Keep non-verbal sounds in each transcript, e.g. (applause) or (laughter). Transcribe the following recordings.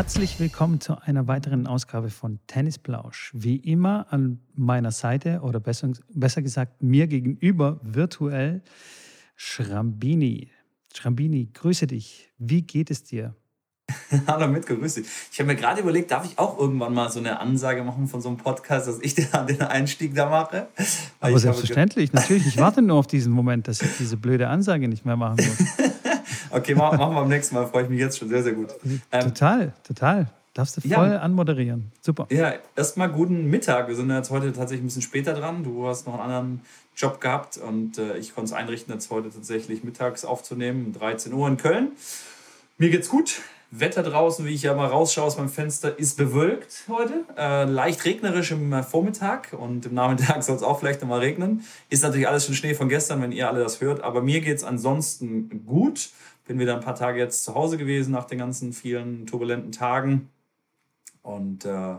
Herzlich willkommen zu einer weiteren Ausgabe von Tennisplausch. Wie immer an meiner Seite oder besser, besser gesagt mir gegenüber virtuell Schrambini. Schrambini, grüße dich. Wie geht es dir? (laughs) Hallo Mitko, grüß dich. Ich habe mir gerade überlegt, darf ich auch irgendwann mal so eine Ansage machen von so einem Podcast, dass ich (laughs) den, den Einstieg da mache? Aber selbstverständlich, natürlich. Ich warte nur auf diesen Moment, dass ich diese blöde Ansage nicht mehr machen muss. (laughs) okay, machen wir beim nächsten Mal. Freue ich mich jetzt schon sehr, sehr gut. Ähm, total, total. Darfst du voll ja, anmoderieren. Super. Ja, erstmal guten Mittag. Wir sind jetzt heute tatsächlich ein bisschen später dran. Du hast noch einen anderen Job gehabt und äh, ich konnte es einrichten, jetzt heute tatsächlich mittags aufzunehmen, um 13 Uhr in Köln. Mir geht's gut. Wetter draußen, wie ich ja mal rausschaue aus meinem Fenster, ist bewölkt heute. Äh, leicht regnerisch im Vormittag und im Nachmittag (laughs) soll es auch vielleicht nochmal regnen. Ist natürlich alles schon Schnee von gestern, wenn ihr alle das hört. Aber mir geht es ansonsten gut. Bin wieder ein paar Tage jetzt zu Hause gewesen nach den ganzen vielen turbulenten Tagen und äh,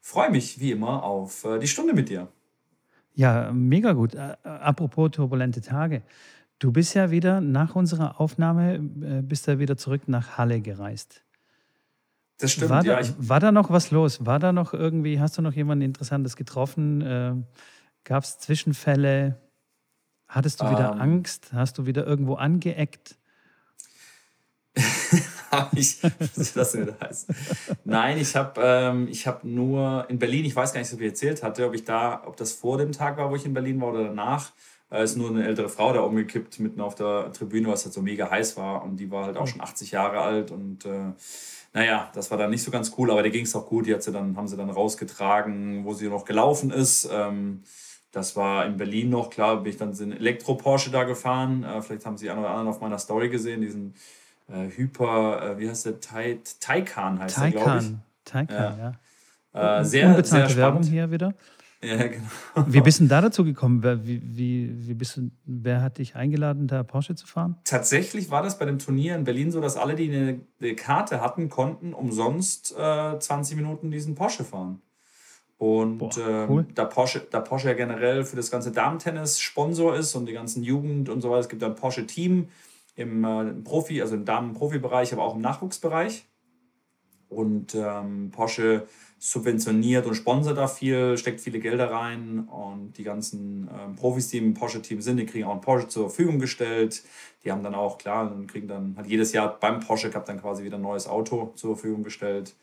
freue mich wie immer auf äh, die Stunde mit dir. Ja, mega gut. Äh, apropos turbulente Tage. Du bist ja wieder nach unserer Aufnahme, äh, bist ja wieder zurück nach Halle gereist. Das stimmt, war ja. Da, war da noch was los? War da noch irgendwie, hast du noch jemanden Interessantes getroffen? Äh, Gab es Zwischenfälle? Hattest du wieder ähm. Angst? Hast du wieder irgendwo angeeckt? (laughs) habe ich, (laughs) was das heißt. Nein, ich habe ähm, hab nur in Berlin, ich weiß gar nicht, ob ich erzählt hatte, ob ich da, ob das vor dem Tag war, wo ich in Berlin war oder danach. Da ist nur eine ältere Frau da umgekippt mitten auf der Tribüne, was halt so mega heiß war. Und die war halt auch schon 80 Jahre alt. Und äh, naja, das war dann nicht so ganz cool, aber der ging es auch gut. Die hat sie dann, haben sie dann rausgetragen, wo sie noch gelaufen ist. Ähm, das war in Berlin noch, klar, bin ich dann in Elektro-Porsche da gefahren. Äh, vielleicht haben Sie einen oder anderen auf meiner Story gesehen, diesen äh, Hyper, äh, wie heißt der? Tai, Taycan heißt Taycan. der, glaube ich. Taycan, ja. ja. Äh, sehr, Unbezahlte sehr Werbung hier wieder. Ja, (laughs) genau. Wie bist du da dazu gekommen? Wie, wie, wie bist du, wer hat dich eingeladen, da Porsche zu fahren? Tatsächlich war das bei dem Turnier in Berlin so, dass alle, die eine, eine Karte hatten, konnten umsonst äh, 20 Minuten diesen Porsche fahren. Und Boah, ähm, cool. da, Porsche, da Porsche ja generell für das ganze Damentennis Sponsor ist und die ganzen Jugend und so weiter, es gibt ein Porsche-Team, im äh, Profi, also im Damen-Profi-Bereich, aber auch im Nachwuchsbereich. Und ähm, Porsche subventioniert und sponsert da viel, steckt viele Gelder rein und die ganzen ähm, Profis, die im Porsche-Team sind, die kriegen auch einen Porsche zur Verfügung gestellt. Die haben dann auch, klar, dann kriegen dann, hat jedes Jahr beim Porsche Cup dann quasi wieder ein neues Auto zur Verfügung gestellt.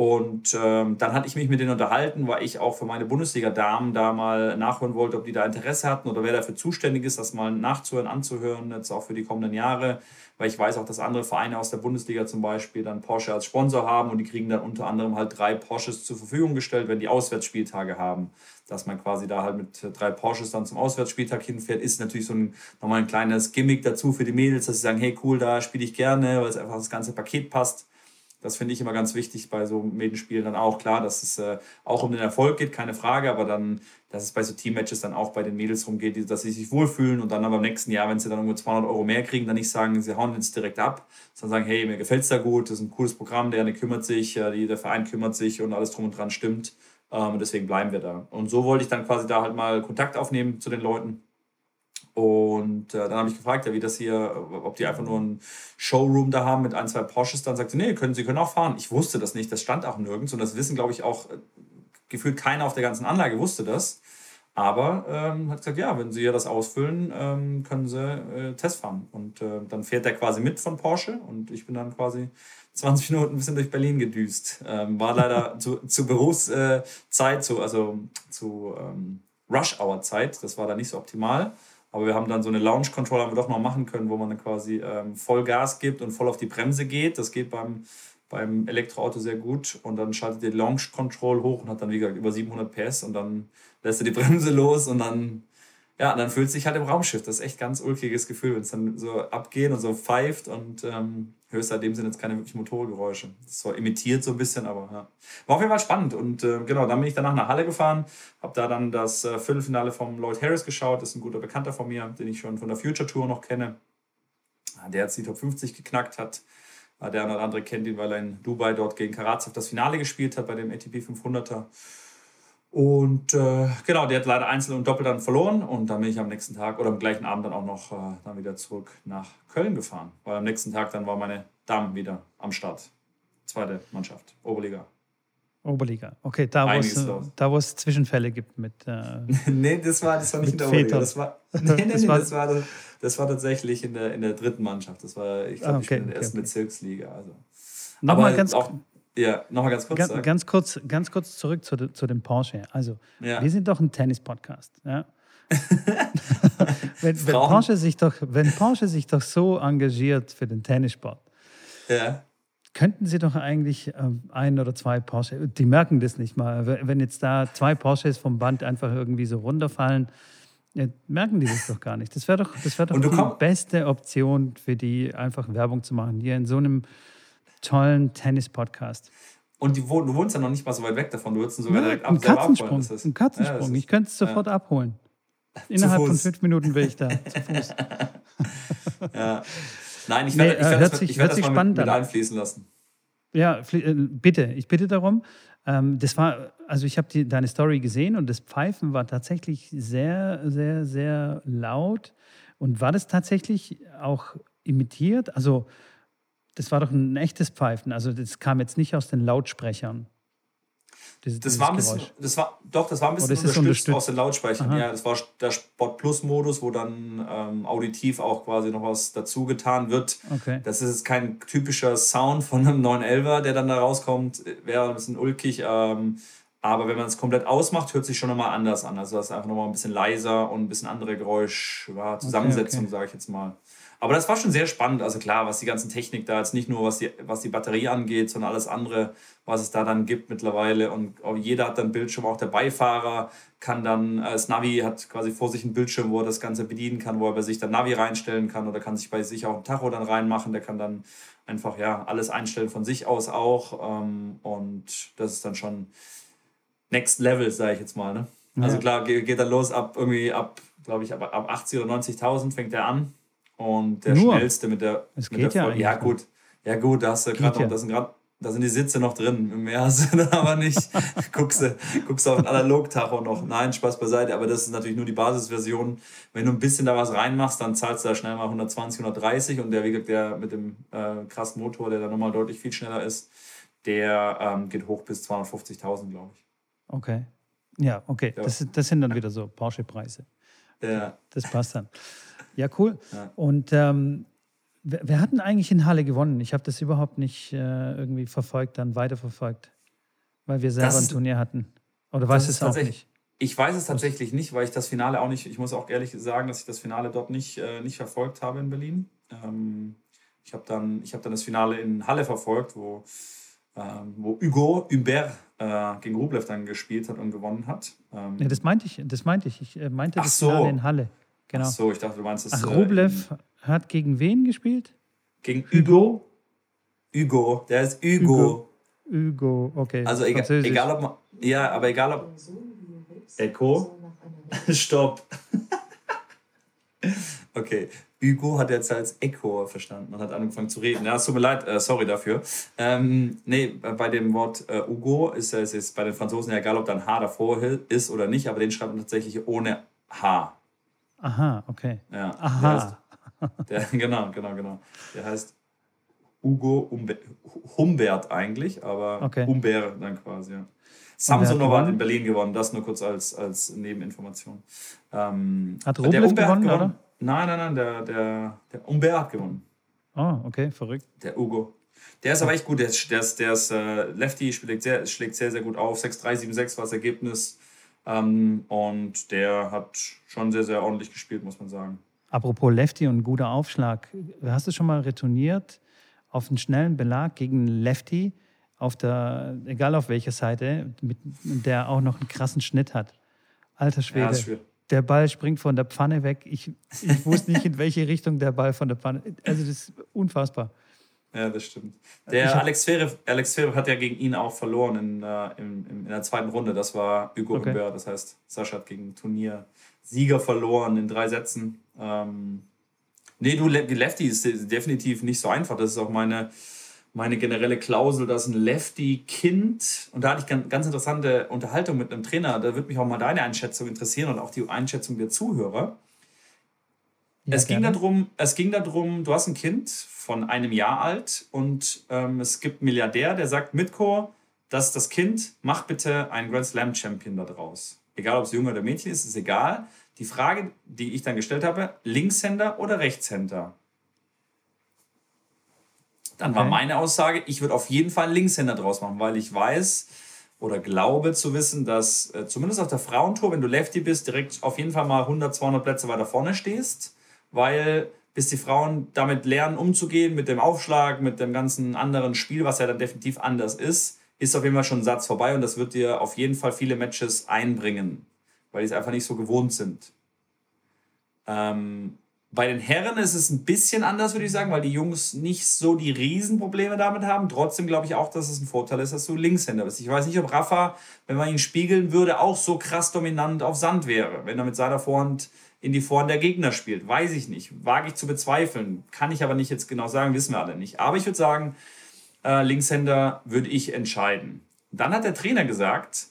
Und ähm, dann hatte ich mich mit denen unterhalten, weil ich auch für meine Bundesliga-Damen da mal nachhören wollte, ob die da Interesse hatten oder wer dafür zuständig ist, das mal nachzuhören, anzuhören, jetzt auch für die kommenden Jahre. Weil ich weiß auch, dass andere Vereine aus der Bundesliga zum Beispiel dann Porsche als Sponsor haben und die kriegen dann unter anderem halt drei Porsches zur Verfügung gestellt, wenn die Auswärtsspieltage haben. Dass man quasi da halt mit drei Porsches dann zum Auswärtsspieltag hinfährt, ist natürlich so ein, nochmal ein kleines Gimmick dazu für die Mädels, dass sie sagen, hey cool, da spiele ich gerne, weil es einfach das ganze Paket passt. Das finde ich immer ganz wichtig bei so Medenspielen dann auch. Klar, dass es äh, auch um den Erfolg geht, keine Frage, aber dann, dass es bei so Teammatches dann auch bei den Mädels rumgeht, dass sie sich wohlfühlen und dann aber im nächsten Jahr, wenn sie dann irgendwo 200 Euro mehr kriegen, dann nicht sagen, sie hauen jetzt direkt ab, sondern sagen, hey, mir gefällt es da gut, das ist ein cooles Programm, der eine kümmert sich, äh, die, der Verein kümmert sich und alles drum und dran stimmt. Ähm, und deswegen bleiben wir da. Und so wollte ich dann quasi da halt mal Kontakt aufnehmen zu den Leuten und äh, dann habe ich gefragt, ja, wie das hier, ob die einfach nur ein Showroom da haben mit ein, zwei Porsches. Dann sagte, nee, können, sie können auch fahren. Ich wusste das nicht, das stand auch nirgends. Und das wissen, glaube ich, auch äh, gefühlt keiner auf der ganzen Anlage wusste das. Aber ähm, hat gesagt, ja, wenn Sie ja das ausfüllen, ähm, können Sie äh, Test fahren. Und äh, dann fährt der quasi mit von Porsche und ich bin dann quasi 20 Minuten ein bisschen durch Berlin gedüst. Ähm, war leider (laughs) zu, zu Berufszeit, zu, also zu ähm, Rush-Hour-Zeit, das war da nicht so optimal. Aber wir haben dann so eine Launch Control haben wir doch noch machen können, wo man dann quasi ähm, voll Gas gibt und voll auf die Bremse geht. Das geht beim, beim Elektroauto sehr gut. Und dann schaltet ihr Launch Control hoch und hat dann, wie gesagt, über 700 PS und dann lässt er die (laughs) Bremse los und dann ja, dann fühlt sich halt im Raumschiff. Das ist echt ganz ulkiges Gefühl, wenn es dann so abgeht und so pfeift und ähm, hörst halt in dem Sinne jetzt keine wirklichen Motorgeräusche. Das zwar imitiert so ein bisschen, aber ja. War auf jeden Fall spannend. Und äh, genau, dann bin ich danach nach Halle gefahren, habe da dann das äh, Viertelfinale vom Lloyd Harris geschaut. Das ist ein guter Bekannter von mir, den ich schon von der Future Tour noch kenne. Der jetzt die Top 50 geknackt hat. Der eine oder andere kennt ihn, weil er in Dubai dort gegen Karatsev das Finale gespielt hat bei dem ATP 500er. Und äh, genau, der hat leider Einzel und Doppel dann verloren. Und dann bin ich am nächsten Tag oder am gleichen Abend dann auch noch äh, dann wieder zurück nach Köln gefahren. Weil am nächsten Tag dann war meine Dame wieder am Start. zweite Mannschaft, Oberliga. Oberliga. Okay, da wo, es, da wo es Zwischenfälle gibt mit. Äh, (laughs) nee, das war, das war nicht in der Oberliga. Das war, (laughs) nee, nee, das, nee, war, das, war, das war tatsächlich in der, in der dritten Mannschaft. Das war, ich glaube, ah, okay, ich bin in der ersten okay. Bezirksliga. Also. Nochmal ganz, auch, ja, noch ganz kurz. Ganz, ganz, kurz, ganz kurz zurück zu, zu dem Porsche. Also, ja. wir sind doch ein Tennis-Podcast. Ja? (laughs) wenn, wenn, Porsche sich doch, wenn Porsche sich doch so engagiert für den Tennissport, ja. könnten sie doch eigentlich äh, ein oder zwei Porsche, die merken das nicht mal. Wenn jetzt da zwei Porsches vom Band einfach irgendwie so runterfallen, ja, merken die das doch gar nicht. Das wäre doch, das wär doch die beste Option für die, einfach Werbung zu machen. Hier in so einem tollen Tennis-Podcast. Und die, du wohnst ja noch nicht mal so weit weg davon. Du würdest ihn sogar ja, direkt ab, ein Katzensprung, abholen. Ein Katzensprung. Ja, ich könnte es sofort ja. abholen. (laughs) Innerhalb von fünf Minuten wäre ich da, (laughs) zu Fuß. (laughs) ja. Nein, ich werde, nee, ich werde das, sich, ich werde das mal mit, mit einfließen lassen. Ja, äh, bitte, ich bitte darum. Ähm, das war, also ich habe deine Story gesehen und das Pfeifen war tatsächlich sehr, sehr, sehr laut. Und war das tatsächlich auch imitiert? Also das war doch ein echtes Pfeifen. Also das kam jetzt nicht aus den Lautsprechern. Dieses, das war ein bisschen, das war, doch, das war ein bisschen unterstützt, unterstützt, aus den Lautsprechern. Aha. Ja, das war der Sport Plus Modus, wo dann ähm, auditiv auch quasi noch was dazu getan wird. Okay. Das ist jetzt kein typischer Sound von einem 911er, der dann da rauskommt. Wäre ein bisschen ulkig. Ähm, aber wenn man es komplett ausmacht, hört sich schon nochmal anders an. Also das ist einfach nochmal ein bisschen leiser und ein bisschen andere Geräuschzusammensetzung, okay, okay. sage ich jetzt mal. Aber das war schon sehr spannend. Also klar, was die ganzen Technik da jetzt nicht nur was die, was die Batterie angeht, sondern alles andere, was es da dann gibt mittlerweile. Und jeder hat dann Bildschirm, auch der Beifahrer kann dann, äh, das Navi hat quasi vor sich einen Bildschirm, wo er das Ganze bedienen kann, wo er bei sich dann Navi reinstellen kann oder kann sich bei sich auch ein Tacho dann reinmachen. Der kann dann einfach ja alles einstellen von sich aus auch. Ähm, und das ist dann schon Next Level, sage ich jetzt mal. Ne? Also klar, geht dann los ab irgendwie ab, glaube ich, ab, ab 80 oder 90.000 fängt er an. Und der Nur. schnellste mit der. Es geht der ja, ja gut. Ja gut, da hast du gerade noch, das sind gerade da sind die Sitze noch drin. Mehr hast du (laughs) dann aber nicht. guckst, du, guckst du auf ein Analog-Tacho noch. Nein, Spaß beiseite. Aber das ist natürlich nur die Basisversion. Wenn du ein bisschen da was reinmachst, dann zahlst du da schnell mal 120, 130. Und der, wie der mit dem äh, krassen Motor, der dann nochmal deutlich viel schneller ist, der ähm, geht hoch bis 250.000, glaube ich. Okay. Ja, okay. Ja. Das, das sind dann wieder so Porsche-Preise. Ja. Das passt dann. Ja, cool. Ja. Und ähm, wer, wer, hat denn eigentlich in Halle gewonnen? Ich habe das überhaupt nicht äh, irgendwie verfolgt, dann weiterverfolgt, weil wir selber das, ein Turnier hatten. Oder weißt du es auch nicht? Ich weiß es tatsächlich nicht, weil ich das Finale auch nicht, ich muss auch ehrlich sagen, dass ich das Finale dort nicht, äh, nicht verfolgt habe in Berlin. Ähm, ich habe dann, hab dann das Finale in Halle verfolgt, wo, ähm, wo Hugo Hubert äh, gegen Rublev dann gespielt hat und gewonnen hat. Ähm, ja, das meinte ich, das meinte ich. Ich äh, meinte das so. Finale in Halle. Genau. Ach so, ich dachte, du meinst das. Ach, Rublev äh, hat gegen wen gespielt? Gegen Hugo. Hugo, der ist Hugo. Hugo, okay. Also egal, egal ob man. Ja, aber egal ob. Echo. (laughs) Stopp. (laughs) okay. Hugo hat jetzt als Echo verstanden und hat angefangen zu reden. Ja, es tut mir leid, äh, sorry dafür. Ähm, nee, bei dem Wort äh, Hugo ist es ist bei den Franzosen ja egal, ob da ein H davor ist oder nicht, aber den schreibt man tatsächlich ohne H. Aha, okay. Ja, Aha. Der heißt, der, (laughs) genau, genau, genau. Der heißt Hugo Umbe Humbert eigentlich, aber okay. Humbert dann quasi, ja. Samsonov hat in Berlin gewonnen, das nur kurz als, als Nebeninformation. Ähm, hat Rublev gewonnen, gewonnen, oder? Nein, nein, nein, der, der, der Humbert hat gewonnen. Oh, okay, verrückt. Der Hugo. Der ist aber echt gut, der ist, der ist, der ist äh, Lefty, schlägt sehr, schlägt sehr, sehr gut auf. 6-3, 7-6 war das Ergebnis. Ähm, und der hat schon sehr, sehr ordentlich gespielt, muss man sagen. Apropos Lefty und guter Aufschlag. Hast du schon mal retourniert auf einen schnellen Belag gegen Lefty, auf der, egal auf welcher Seite, mit, der auch noch einen krassen Schnitt hat? Alter Schwede. Ja, der Ball springt von der Pfanne weg. Ich, ich wusste nicht, in welche Richtung der Ball von der Pfanne. Also, das ist unfassbar. Ja, das stimmt. Der Alex Zverev, Alex Zverev hat ja gegen ihn auch verloren in, äh, in, in, der zweiten Runde. Das war Hugo okay. Humbert. Das heißt, Sascha hat gegen Turnier-Sieger verloren in drei Sätzen. Ähm, nee, du, die Lefty ist definitiv nicht so einfach. Das ist auch meine, meine generelle Klausel, dass ein Lefty-Kind, und da hatte ich ganz, ganz interessante Unterhaltung mit einem Trainer, da würde mich auch mal deine Einschätzung interessieren und auch die Einschätzung der Zuhörer Ja, es, ging darum, es ging darum, du hast ein Kind von einem Jahr alt und ähm, es gibt einen Milliardär, der sagt, Mitko, das ist das Kind, mach bitte einen Grand Slam Champion da draus. Egal, ob es Junge oder Mädchen ist, ist egal. Die Frage, die ich dann gestellt habe, Linkshänder oder Rechtshänder? Dann okay. war meine Aussage, ich würde auf jeden Fall einen Linkshänder draus machen, weil ich weiß oder glaube zu wissen, dass äh, zumindest auf der Frauentour, wenn du Lefty bist, direkt auf jeden Fall mal 100, 200 Plätze weiter vorne stehst, weil bis die Frauen damit lernen, umzugehen, mit dem Aufschlag, mit dem ganzen anderen Spiel, was ja dann definitiv anders ist, ist auf jeden Fall schon ein Satz vorbei und das wird dir auf jeden Fall viele Matches einbringen, weil die es einfach nicht so gewohnt sind. Ähm, bei den Herren ist es ein bisschen anders, würde ich sagen, weil die Jungs nicht so die Riesenprobleme damit haben. Trotzdem glaube ich auch, dass es ein Vorteil ist, dass du Linkshänder bist. Ich weiß nicht, ob Rafa, wenn man ihn spiegeln würde, auch so krass dominant auf Sand wäre, wenn er mit seiner Vorhand in die Vorhand der Gegner spielt. Weiß ich nicht. Wage ich zu bezweifeln. Kann ich aber nicht jetzt genau sagen, wissen wir alle nicht. Aber ich würde sagen, äh, Linkshänder würde ich entscheiden. Dann hat der Trainer gesagt,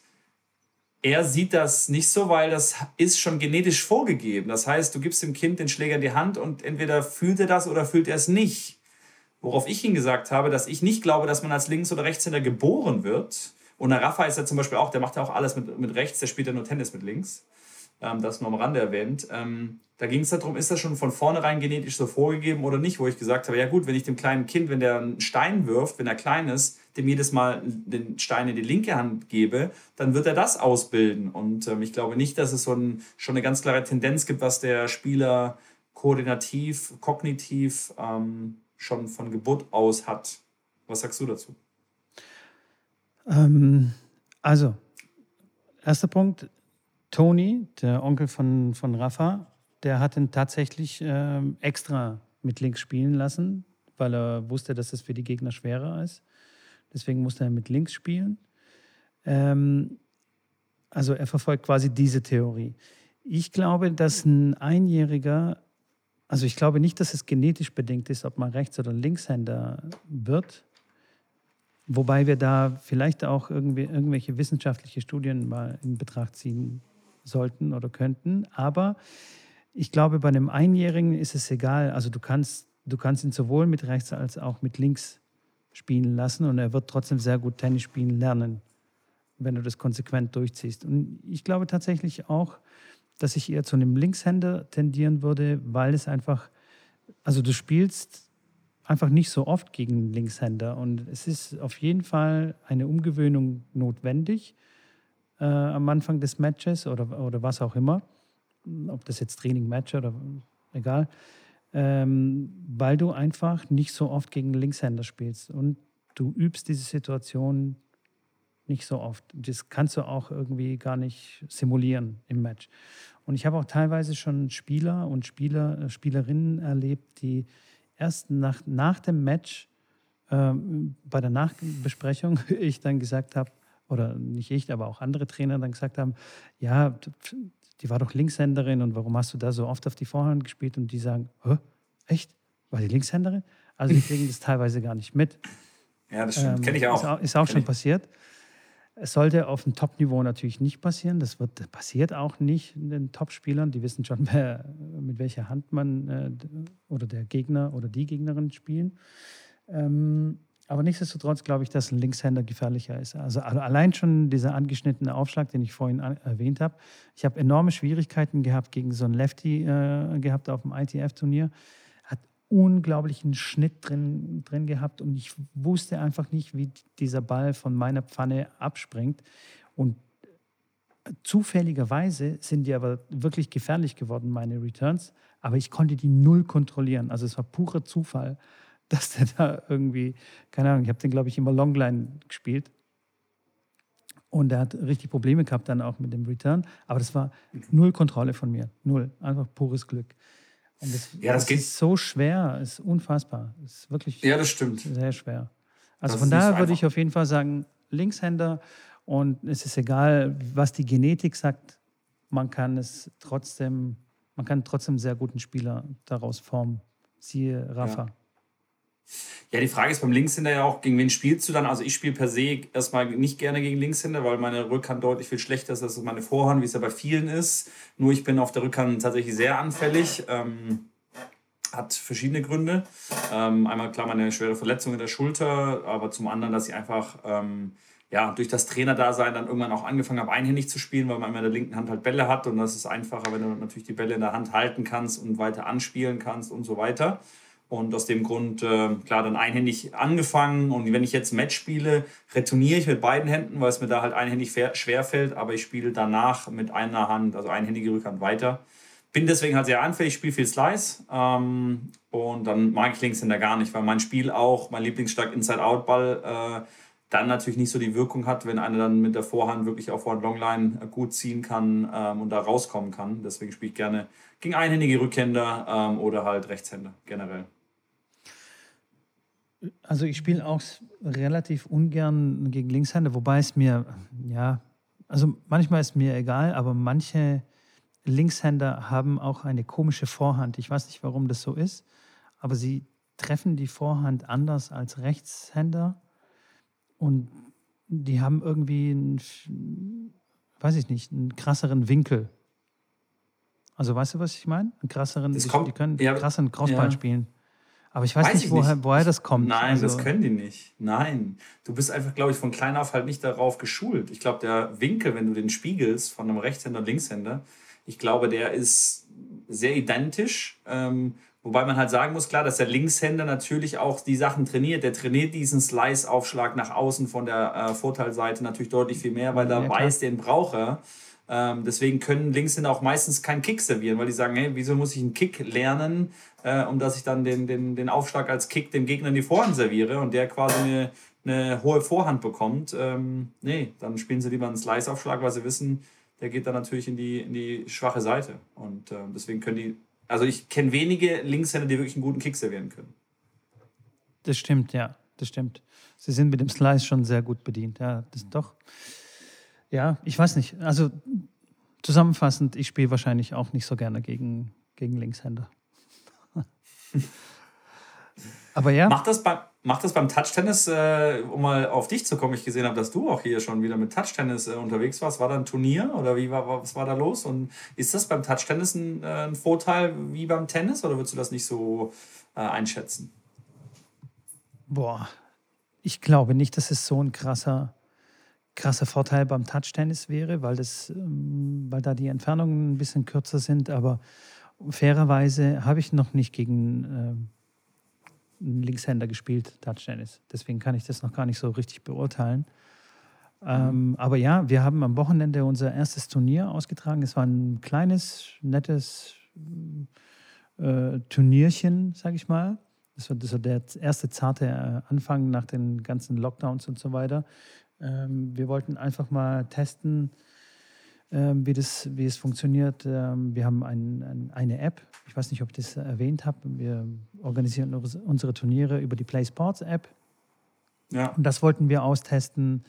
er sieht das nicht so, weil das ist schon genetisch vorgegeben. Das heißt, du gibst dem Kind den Schläger in die Hand und entweder fühlt er das oder fühlt er es nicht. Worauf ich ihm gesagt habe, dass ich nicht glaube, dass man als Links- oder Rechtshänder geboren wird. Und der Rafa ist ja zum Beispiel auch, der macht ja auch alles mit, mit rechts, der spielt ja nur Tennis mit links. Ähm, das nur am Rande erwähnt. Ähm, da ging es darum, ist das schon von vornherein genetisch so vorgegeben oder nicht, wo ich gesagt habe, ja gut, wenn ich dem kleinen Kind, wenn der einen Stein wirft, wenn er klein ist, dem jedes Mal den Stein in die linke Hand gebe, dann wird er das ausbilden. Und ähm, ich glaube nicht, dass es so ein, schon eine ganz klare Tendenz gibt, was der Spieler koordinativ, kognitiv ähm, schon von Geburt aus hat. Was sagst du dazu? Ähm, also, erster Punkt, Tony, der Onkel von, von Rafa, der hat ihn tatsächlich äh, extra mit links spielen lassen, weil er wusste, dass es für die Gegner schwerer ist. Deswegen musste er mit links spielen. Ähm, also er verfolgt quasi diese Theorie. Ich glaube, dass ein Einjähriger, also ich glaube nicht, dass es genetisch bedingt ist, ob man Rechts- oder Linkshänder wird. Wobei wir da vielleicht auch irgendwie, irgendwelche wissenschaftliche Studien mal in Betracht ziehen sollten oder könnten. Aber ich glaube, bei einem Einjährigen ist es egal. Also du kannst, du kannst ihn sowohl mit rechts als auch mit links spielen lassen und er wird trotzdem sehr gut Tennis spielen lernen, wenn du das konsequent durchziehst. Und ich glaube tatsächlich auch, dass ich eher zu einem Linkshänder tendieren würde, weil es einfach, also du spielst einfach nicht so oft gegen Linkshänder und es ist auf jeden Fall eine Umgewöhnung notwendig äh, am Anfang des Matches oder, oder was auch immer ob das jetzt Training, Match oder egal, ähm, weil du einfach nicht so oft gegen Linkshänder spielst und du übst diese Situation nicht so oft. Das kannst du auch irgendwie gar nicht simulieren im Match. Und ich habe auch teilweise schon Spieler und Spieler, äh, Spielerinnen erlebt, die erst nach, nach dem Match ähm, bei der Nachbesprechung (laughs) ich dann gesagt habe, oder nicht ich, aber auch andere Trainer dann gesagt haben, ja, die war doch Linkshänderin und warum hast du da so oft auf die Vorhand gespielt? Und die sagen, Hä? echt? War die Linkshänderin? Also die kriegen das teilweise gar nicht mit. Ja, das stimmt. Ähm, Kenne ich auch. Ist auch, ist auch schon ich. passiert. Es sollte auf dem Top-Niveau natürlich nicht passieren. Das wird, passiert auch nicht den Top-Spielern. Die wissen schon, (laughs) wer, mit welcher Hand man äh, oder der Gegner oder die Gegnerin spielen. Ähm, aber nichtsdestotrotz glaube ich, dass ein Linkshänder gefährlicher ist. Also allein schon dieser angeschnittene Aufschlag, den ich vorhin erwähnt habe. Ich habe enorme Schwierigkeiten gehabt gegen so einen Lefty äh, gehabt auf dem ITF-Turnier. Hat unglaublichen Schnitt drin, drin gehabt und ich wusste einfach nicht, wie dieser Ball von meiner Pfanne abspringt. Und zufälligerweise sind die aber wirklich gefährlich geworden, meine Returns. Aber ich konnte die null kontrollieren. Also es war purer Zufall (laughs) dass der da irgendwie, keine Ahnung, ich habe den, glaube ich, immer Longline gespielt. Und er hat richtig Probleme gehabt dann auch mit dem Return. Aber das war null Kontrolle von mir. Null. Einfach pures Glück. Und das, ja, das, das ist so schwer, ist unfassbar. Ist wirklich ja, das stimmt. sehr schwer. Also das von daher würde ich auf jeden Fall sagen, Linkshänder. Und es ist egal, was die Genetik sagt, man kann es trotzdem, man kann trotzdem sehr guten Spieler daraus formen. Siehe Rafa. Ja. Ja, die Frage ist beim Linkshänder ja auch, gegen wen spielst du dann? Also ich spiele per se erstmal nicht gerne gegen Linkshänder, weil meine Rückhand deutlich viel schlechter ist als meine Vorhand, wie es ja bei vielen ist. Nur ich bin auf der Rückhand tatsächlich sehr anfällig. Ähm, hat verschiedene Gründe. Ähm, einmal klar meine schwere Verletzung in der Schulter, aber zum anderen, dass ich einfach ähm, ja, durch das Trainerdasein dann irgendwann auch angefangen habe, einhändig zu spielen, weil man in der linken Hand halt Bälle hat und das ist einfacher, wenn du natürlich die Bälle in der Hand halten kannst und weiter anspielen kannst und so weiter. Und aus dem Grund, äh, klar, dann einhändig angefangen. Und wenn ich jetzt Match spiele, retourniere ich mit beiden Händen, weil es mir da halt einhändig schwer fällt. Aber ich spiele danach mit einer Hand, also einhändige Rückhand weiter. Bin deswegen halt sehr anfällig, spiele viel Slice. Ähm, und dann mag ich Linkshänder gar nicht, weil mein Spiel auch, mein Lieblingsstark Inside-Out-Ball, äh, dann natürlich nicht so die Wirkung hat, wenn einer dann mit der Vorhand wirklich auf One Longline gut ziehen kann ähm, und da rauskommen kann. Deswegen spiele ich gerne gegen einhändige Rückhänder ähm, oder halt Rechtshänder generell. Also ich spiele auch relativ ungern gegen Linkshänder, wobei es mir, ja, also manchmal ist mir egal, aber manche Linkshänder haben auch eine komische Vorhand. Ich weiß nicht, warum das so ist, aber sie treffen die Vorhand anders als Rechtshänder und die haben irgendwie, einen, weiß ich nicht, einen krasseren Winkel. Also weißt du, was ich meine? Einen krasseren, die, kommt, die können ja, krassen Crossball ja. spielen. Aber ich weiß, weiß nicht, ich woher, nicht, woher das kommt. Nein, also, das können die nicht. Nein. Du bist einfach, glaube ich, von klein auf halt nicht darauf geschult. Ich glaube, der Winkel, wenn du den spiegelst von einem Rechtshänder und Linkshänder, ich glaube, der ist sehr identisch. Ähm, Wobei man halt sagen muss, klar, dass der Linkshänder natürlich auch die Sachen trainiert. Der trainiert diesen Slice-Aufschlag nach außen von der äh, Vorteilseite natürlich deutlich viel mehr, weil er ja, weiß, den braucht er. Ähm, deswegen können Linkshänder auch meistens keinen Kick servieren, weil die sagen, hey, wieso muss ich einen Kick lernen, äh, um dass ich dann den, den, den Aufschlag als Kick dem Gegner in die Vorhand serviere und der quasi eine, eine hohe Vorhand bekommt. Ähm, nee, dann spielen sie lieber einen Slice-Aufschlag, weil sie wissen, der geht dann natürlich in die, in die schwache Seite. Und äh, deswegen können die also ich kenne wenige Linkshänder, die wirklich einen guten Kick servieren können. Das stimmt, ja, das stimmt. Sie sind mit dem Slice schon sehr gut bedient. Ja, das doch. Ja, ich weiß nicht. Also zusammenfassend, ich spiele wahrscheinlich auch nicht so gerne gegen, gegen Linkshänder. (laughs) Aber ja. Macht das, bei, macht das beim Touch-Tennis, äh, um mal auf dich zu kommen? Ich gesehen habe, dass du auch hier schon wieder mit Touch-Tennis äh, unterwegs warst. War da ein Turnier oder wie war, was war da los? Und ist das beim Touch-Tennis ein, äh, ein, Vorteil wie beim Tennis oder würdest du das nicht so äh, einschätzen? Boah, ich glaube nicht, dass es so ein krasser, krasser Vorteil beim Touch-Tennis wäre, weil, das, ähm, weil da die Entfernungen ein bisschen kürzer sind. Aber fairerweise habe ich noch nicht gegen ähm, einen Linkshänder gespielt, Touchtennis. Deswegen kann ich das noch gar nicht so richtig beurteilen. Ähm, aber ja, wir haben am Wochenende unser erstes Turnier ausgetragen. Es war ein kleines, nettes äh, Turnierchen, sage ich mal. Das war, das war, der erste zarte äh, Anfang nach den ganzen Lockdowns und so weiter. Ähm, wir wollten einfach mal testen, ähm, wie, das, wie es funktioniert. Ähm, wir haben ein, ein, eine App, ich weiß nicht, ob ich das erwähnt habe. Wir organisieren unsere Turniere über die Play Sports App. Ja. Und das wollten wir austesten.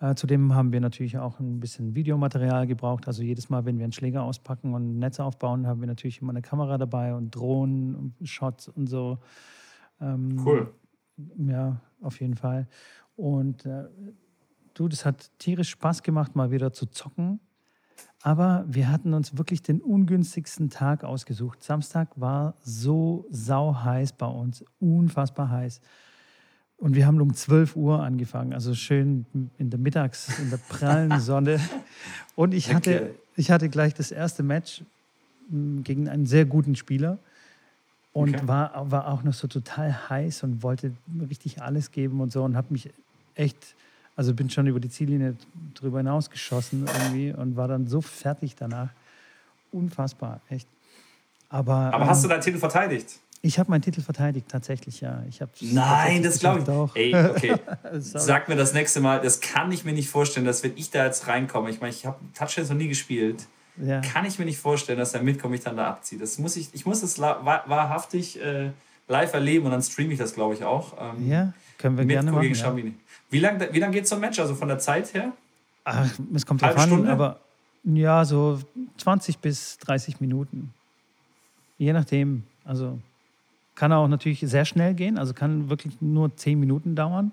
Äh, zudem haben wir natürlich auch ein bisschen Videomaterial gebraucht. Also jedes Mal, wenn wir einen Schläger auspacken und ein Netz aufbauen, haben wir natürlich immer eine Kamera dabei und Drohnen und Shots und so. Ähm, cool. Ja, auf jeden Fall. Und äh, du, das hat tierisch Spaß gemacht, mal wieder zu zocken. Aber wir hatten uns wirklich den ungünstigsten Tag ausgesucht. Samstag war so sau heiß bei uns, unfassbar heiß. Und wir haben um 12 Uhr angefangen, also schön in der Mittags, in der prallen (laughs) Sonne. Und ich hatte, okay. ich hatte gleich das erste Match hm, gegen einen sehr guten Spieler und okay. war, war auch noch so total heiß und wollte richtig alles geben und so und habe mich echt also bin schon über die Ziellinie drüber hinaus geschossen irgendwie und war dann so fertig danach. Unfassbar, echt. Aber, Aber hast ähm, du deinen Titel verteidigt? Ich habe meinen Titel verteidigt, tatsächlich, ja. Ich Nein, das glaube ich. Auch. Ey, okay. (laughs) Sag mir das nächste Mal, das kann ich mir nicht vorstellen, dass wenn ich da jetzt reinkomme, ich meine, ich habe Touchdown noch nie gespielt, ja. kann ich mir nicht vorstellen, dass er mitkommt, ich dann da abziehe. Das muss ich, ich muss das wahrhaftig äh, live erleben und dann streame ich das, glaube ich, auch. Ähm, ja, können wir gerne machen. Gegen ja. Wie lange wie lang geht so ein Match, also von der Zeit her? Ach, es kommt drauf an, aber ja, so 20 bis 30 Minuten. Je nachdem. Also kann auch natürlich sehr schnell gehen, also kann wirklich nur 10 Minuten dauern.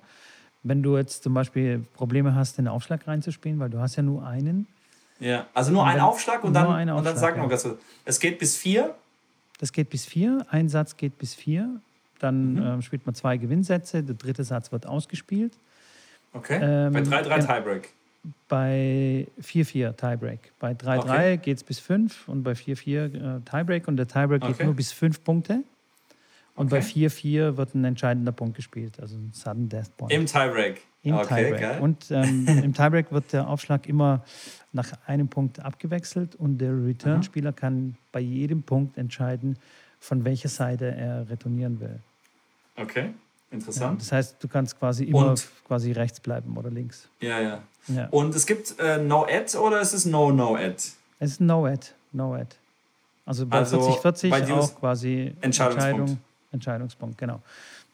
Wenn du jetzt zum Beispiel Probleme hast, den Aufschlag reinzuspielen, weil du hast ja nur einen. Ja, also nur einen Aufschlag und dann, Aufschlag, und dann sagen wir ja. also, es geht bis vier Das geht bis vier. Ein Satz geht bis vier. Dann mhm. äh, spielt man zwei Gewinnsätze. Der dritte Satz wird ausgespielt. Okay. Ähm, bei 3-3 Tiebreak. Bei 4-4 Tiebreak. Bei 3-3 okay. geht es bis 5 und bei 4-4 äh, Tiebreak. Und der Tiebreak okay. geht nur bis 5 Punkte. Und okay. bei 4-4 wird ein entscheidender Punkt gespielt, also ein Sudden Death Point. Im Tiebreak. Im okay, Tiebreak. Geil. Und ähm, (laughs) im Tiebreak wird der Aufschlag immer nach einem Punkt abgewechselt und der Return-Spieler kann bei jedem Punkt entscheiden, von welcher Seite er retournieren will. Okay, interessant. Ja, das heißt, du kannst quasi immer und? quasi rechts bleiben oder links. Ja, ja. ja. Und es gibt äh, No-Ad oder ist es No-No-Ad? Es ist No-Ad. No-Ad. Also bei also 40-40 auch quasi Entscheidung. Entscheidungspunkt, genau.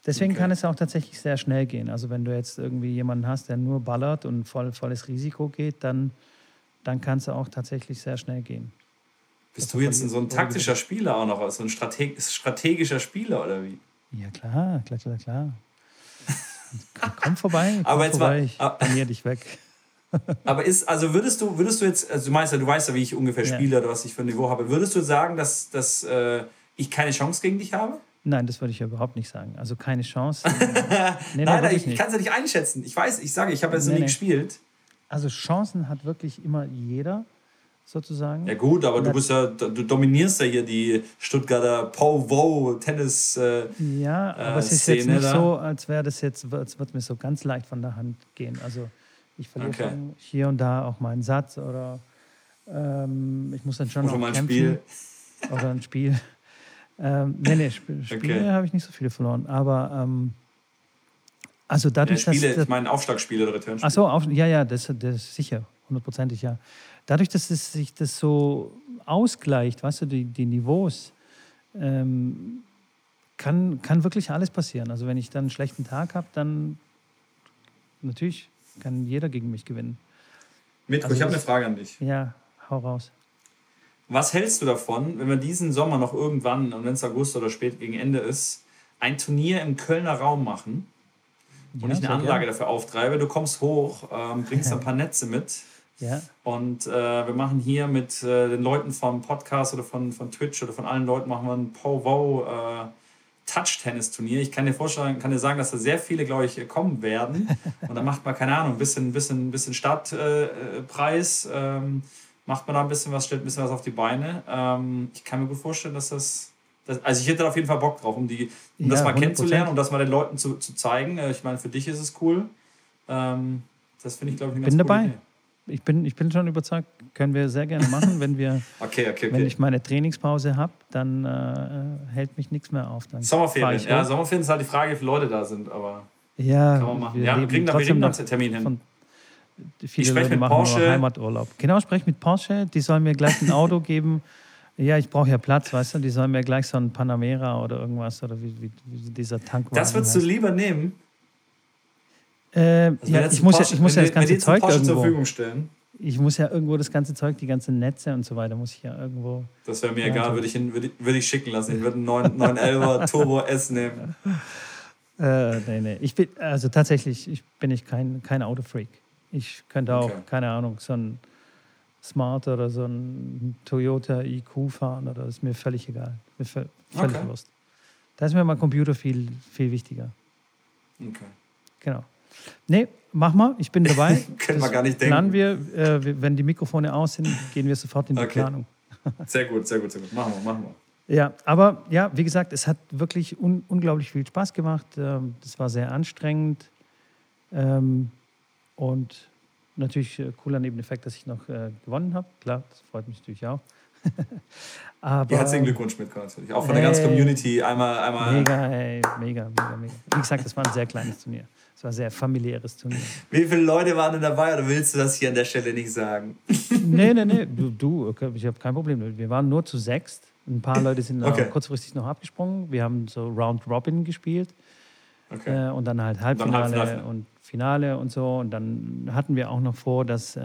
Deswegen okay. kann es auch tatsächlich sehr schnell gehen. Also wenn du jetzt irgendwie jemanden hast, der nur ballert und voll, volles Risiko geht, dann, dann kann es auch tatsächlich sehr schnell gehen. Bist du jetzt so ein taktischer Spieler auch noch, so ein Strate strategischer Spieler oder wie? Ja klar, klar, klar, klar. komm vorbei, (laughs) komm aber jetzt vorbei, ich dich weg. (laughs) aber ist, also würdest du, würdest du jetzt, also du meinst ja, du weißt ja, wie ich ungefähr spiele ja. oder was ich für ein Niveau habe, würdest du sagen, dass, dass äh, ich keine Chance gegen dich habe? Nein, das würde ich ja überhaupt nicht sagen. Also keine Chance. (laughs) nee, nein, nein, ich, ich kann es ja nicht einschätzen. Ich weiß, ich sage, ich habe es nee, nie gespielt. Also Chancen hat wirklich immer jeder, sozusagen. Ja gut, aber du bist ja, du dominierst ja hier die Stuttgarter Pow Tennis. Äh, ja, aber es ist jetzt nicht da. so, als wäre das jetzt, als würde mir so ganz leicht von der Hand gehen. Also ich verliere okay. hier und da auch mal einen Satz oder ähm, ich muss dann schon oder mal ein kämpfen. Spiel. (laughs) Oder ein Spiel. Ähm, nee, nee, Sp Spiele okay. habe ich nicht so viele verloren. Aber ähm, also dadurch, ja, Spiele, dass. Ich meine Aufschlagspiele oder Returnspiele. Achso, auf, ja, ja, das, das sicher, hundertprozentig, ja. Dadurch, dass es sich das so ausgleicht, weißt du, die, die Niveaus, ähm, kann, kann wirklich alles passieren. Also wenn ich dann einen schlechten Tag habe, dann natürlich kann jeder gegen mich gewinnen. Mitko, also ich habe eine Frage an dich. Ja, hau raus. Was hältst du davon, wenn wir diesen Sommer noch irgendwann, und wenn es August oder spät gegen Ende ist, ein Turnier im Kölner Raum machen und ja, ich eine Anlage gern. dafür auftreibe? Du kommst hoch, ähm, bringst (laughs) ein paar Netze mit. Ja. Und äh, wir machen hier mit äh, den Leuten vom Podcast oder von, von Twitch oder von allen Leuten machen wir ein Pow äh, Touch-Tennis-Turnier. Ich kann dir vorstellen, kann dir sagen, dass da sehr viele, glaube ich, kommen werden. (laughs) Und dann macht man, keine Ahnung, ein bisschen, bisschen, bisschen Startpreis. Äh, ähm, macht man da ein bisschen was, stellt ein bisschen was auf die Beine. Ähm, ich kann mir gut vorstellen, dass das, das, Also ich hätte da auf jeden Fall Bock drauf, um, die, um ja, das mal 100%. kennenzulernen, um das mal den Leuten zu, zu zeigen. Äh, ich meine, für dich ist es cool. Ähm, das finde ich, glaube ich, eine bin ganz dabei. Idee. Ich bin, ich bin schon überzeugt, können wir sehr gerne machen, wenn wir, okay, (laughs) okay, okay. wenn ich meine Trainingspause habe, dann äh, hält mich nichts mehr auf. Dann Sommerferien, ja, Sommerferien ist halt die Frage, wie viele Leute da sind, aber ja, kann man machen. Wir, ja, wir kriegen da einen Termin hin. Von, Viele Leute machen Porsche. Heimaturlaub. Genau, spreche mit Porsche. Die sollen mir gleich ein Auto geben. Ja, ich brauche ja Platz, weißt du? Die sollen mir gleich so ein Panamera oder irgendwas oder wie, wie, wie dieser Tank Das würdest heißt. du lieber nehmen? Äh, also ja, ich muss, Porsche, ja, ich muss ja das ganze Zeug irgendwo, zur Verfügung stellen. Ich muss ja irgendwo das ganze Zeug, die ganzen Netze und so weiter, muss ich ja irgendwo. Das wäre mir ja, egal, würde ich, würd ich, würd ich schicken lassen. Ich würde einen 911er (laughs) Turbo S nehmen. Äh, nee, nee. Ich bin, also tatsächlich, ich bin ich kein, kein Autofreak. Ich könnte auch, okay. keine Ahnung, so ein Smart oder so ein Toyota IQ fahren oder ist mir völlig egal. Mir völlig okay. Lust. Da ist mir mein Computer viel, viel wichtiger. Okay. Genau. Nee, mach mal, ich bin dabei. (laughs) Können wir gar nicht denken. Planen wir, äh, wenn die Mikrofone aus sind, gehen wir sofort in die okay. Planung. (laughs) sehr gut, sehr gut, sehr gut. Machen wir, machen wir. Ja, aber ja, wie gesagt, es hat wirklich un unglaublich viel Spaß gemacht. Ähm, das war sehr anstrengend. Ähm, und natürlich äh, cooler Nebeneffekt, dass ich noch äh, gewonnen habe. Klar, das freut mich natürlich auch. (laughs) Aber, ja, herzlichen Glückwunsch mit natürlich. Auch von der ganzen Community einmal, einmal. Mega, ey, mega, mega, mega. Wie gesagt, das war ein sehr kleines Turnier. Es war ein sehr familiäres Turnier. Wie viele Leute waren denn dabei oder willst du das hier an der Stelle nicht sagen? (laughs) nee, nee, nee. Du, du ich habe kein Problem. Wir waren nur zu sechst. Ein paar Leute sind okay. kurzfristig noch abgesprungen. Wir haben so Round Robin gespielt. Okay. Äh, und dann halt Halbfinale und, dann Halbfinale. und Finale und so. Und dann hatten wir auch noch vor, dass, äh,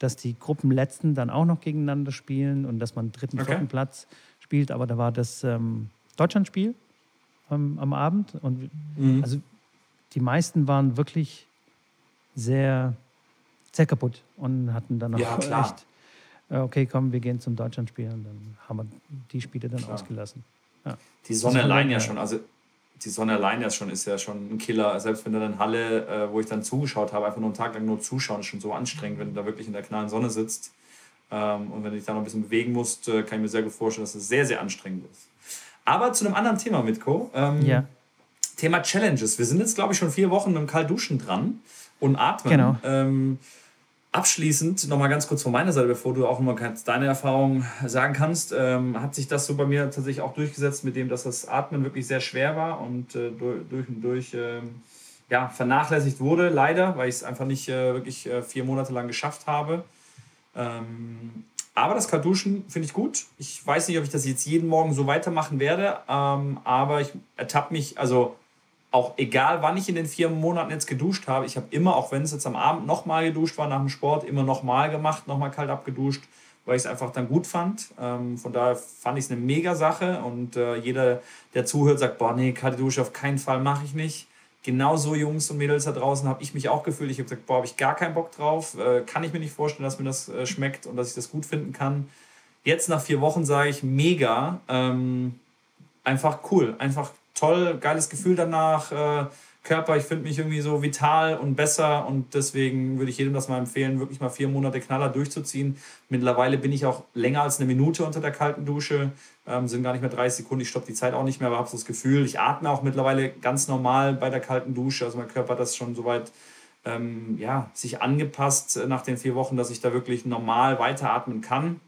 dass die Gruppenletzten dann auch noch gegeneinander spielen und dass man dritten, okay. vierten Platz spielt. Aber da war das ähm, Deutschlandspiel ähm, am Abend. Und mhm. also die meisten waren wirklich sehr, sehr kaputt und hatten dann auch ja, echt äh, okay, komm, wir gehen zum Deutschlandspiel und dann haben wir die Spiele dann Klar. ausgelassen. Ja. Die Sonne allein ja schon, also die Sonne allein ja schon ist ja schon ein Killer. Selbst wenn du dann Halle, äh, wo ich dann zugeschaut habe, einfach nur einen Tag lang nur zuschauen, ist schon so anstrengend, wenn du da wirklich in der knallen Sonne sitzt. Ähm, und wenn du dich da noch ein bisschen bewegen musst, äh, kann ich mir sehr gut vorstellen, dass es sehr, sehr anstrengend ist. Aber zu einem anderen Thema, Mitko. Ähm, ja. Thema Challenges. Wir sind jetzt, glaube ich, schon vier Wochen mit dem Kaltduschen dran und atmen. Genau. Ähm, abschließend nochmal ganz kurz von meiner Seite, bevor du auch nochmal deine Erfahrung sagen kannst, ähm, hat sich das so bei mir tatsächlich auch durchgesetzt, mit dem, dass das Atmen wirklich sehr schwer war und äh, durch und durch ähm, ja, vernachlässigt wurde, leider, weil ich es einfach nicht äh, wirklich äh, vier Monate lang geschafft habe. Ähm, aber das Kaltduschen finde ich gut. Ich weiß nicht, ob ich das jetzt jeden Morgen so weitermachen werde, ähm, aber ich ertappe mich, also auch egal, wann ich in den vier Monaten jetzt geduscht habe, ich habe immer, auch wenn es jetzt am Abend nochmal geduscht war nach dem Sport, immer nochmal gemacht, nochmal kalt abgeduscht, weil ich es einfach dann gut fand. Ähm, von daher fand ich es eine mega Sache und äh, jeder, der zuhört, sagt, boah, nee, kalte Dusche auf keinen Fall mache ich nicht. Genauso Jungs und Mädels da draußen habe ich mich auch gefühlt. Ich habe gesagt, boah, habe ich gar keinen Bock drauf. Äh, kann ich mir nicht vorstellen, dass mir das äh, schmeckt und dass ich das gut finden kann. Jetzt nach vier Wochen sage ich mega. Ähm, einfach cool. Einfach toll, geiles Gefühl danach. Äh, Körper, ich finde mich irgendwie so vital und besser und deswegen würde ich jedem das mal empfehlen, wirklich mal vier Monate Knaller durchzuziehen. Mittlerweile bin ich auch länger als eine Minute unter der kalten Dusche, ähm, sind gar nicht mehr 30 Sekunden, ich stoppe die Zeit auch nicht mehr, aber habe so das Gefühl, ich atme auch mittlerweile ganz normal bei der kalten Dusche, also mein Körper hat das schon soweit ähm, ja, sich angepasst nach den vier Wochen, dass ich da wirklich normal weiteratmen kann.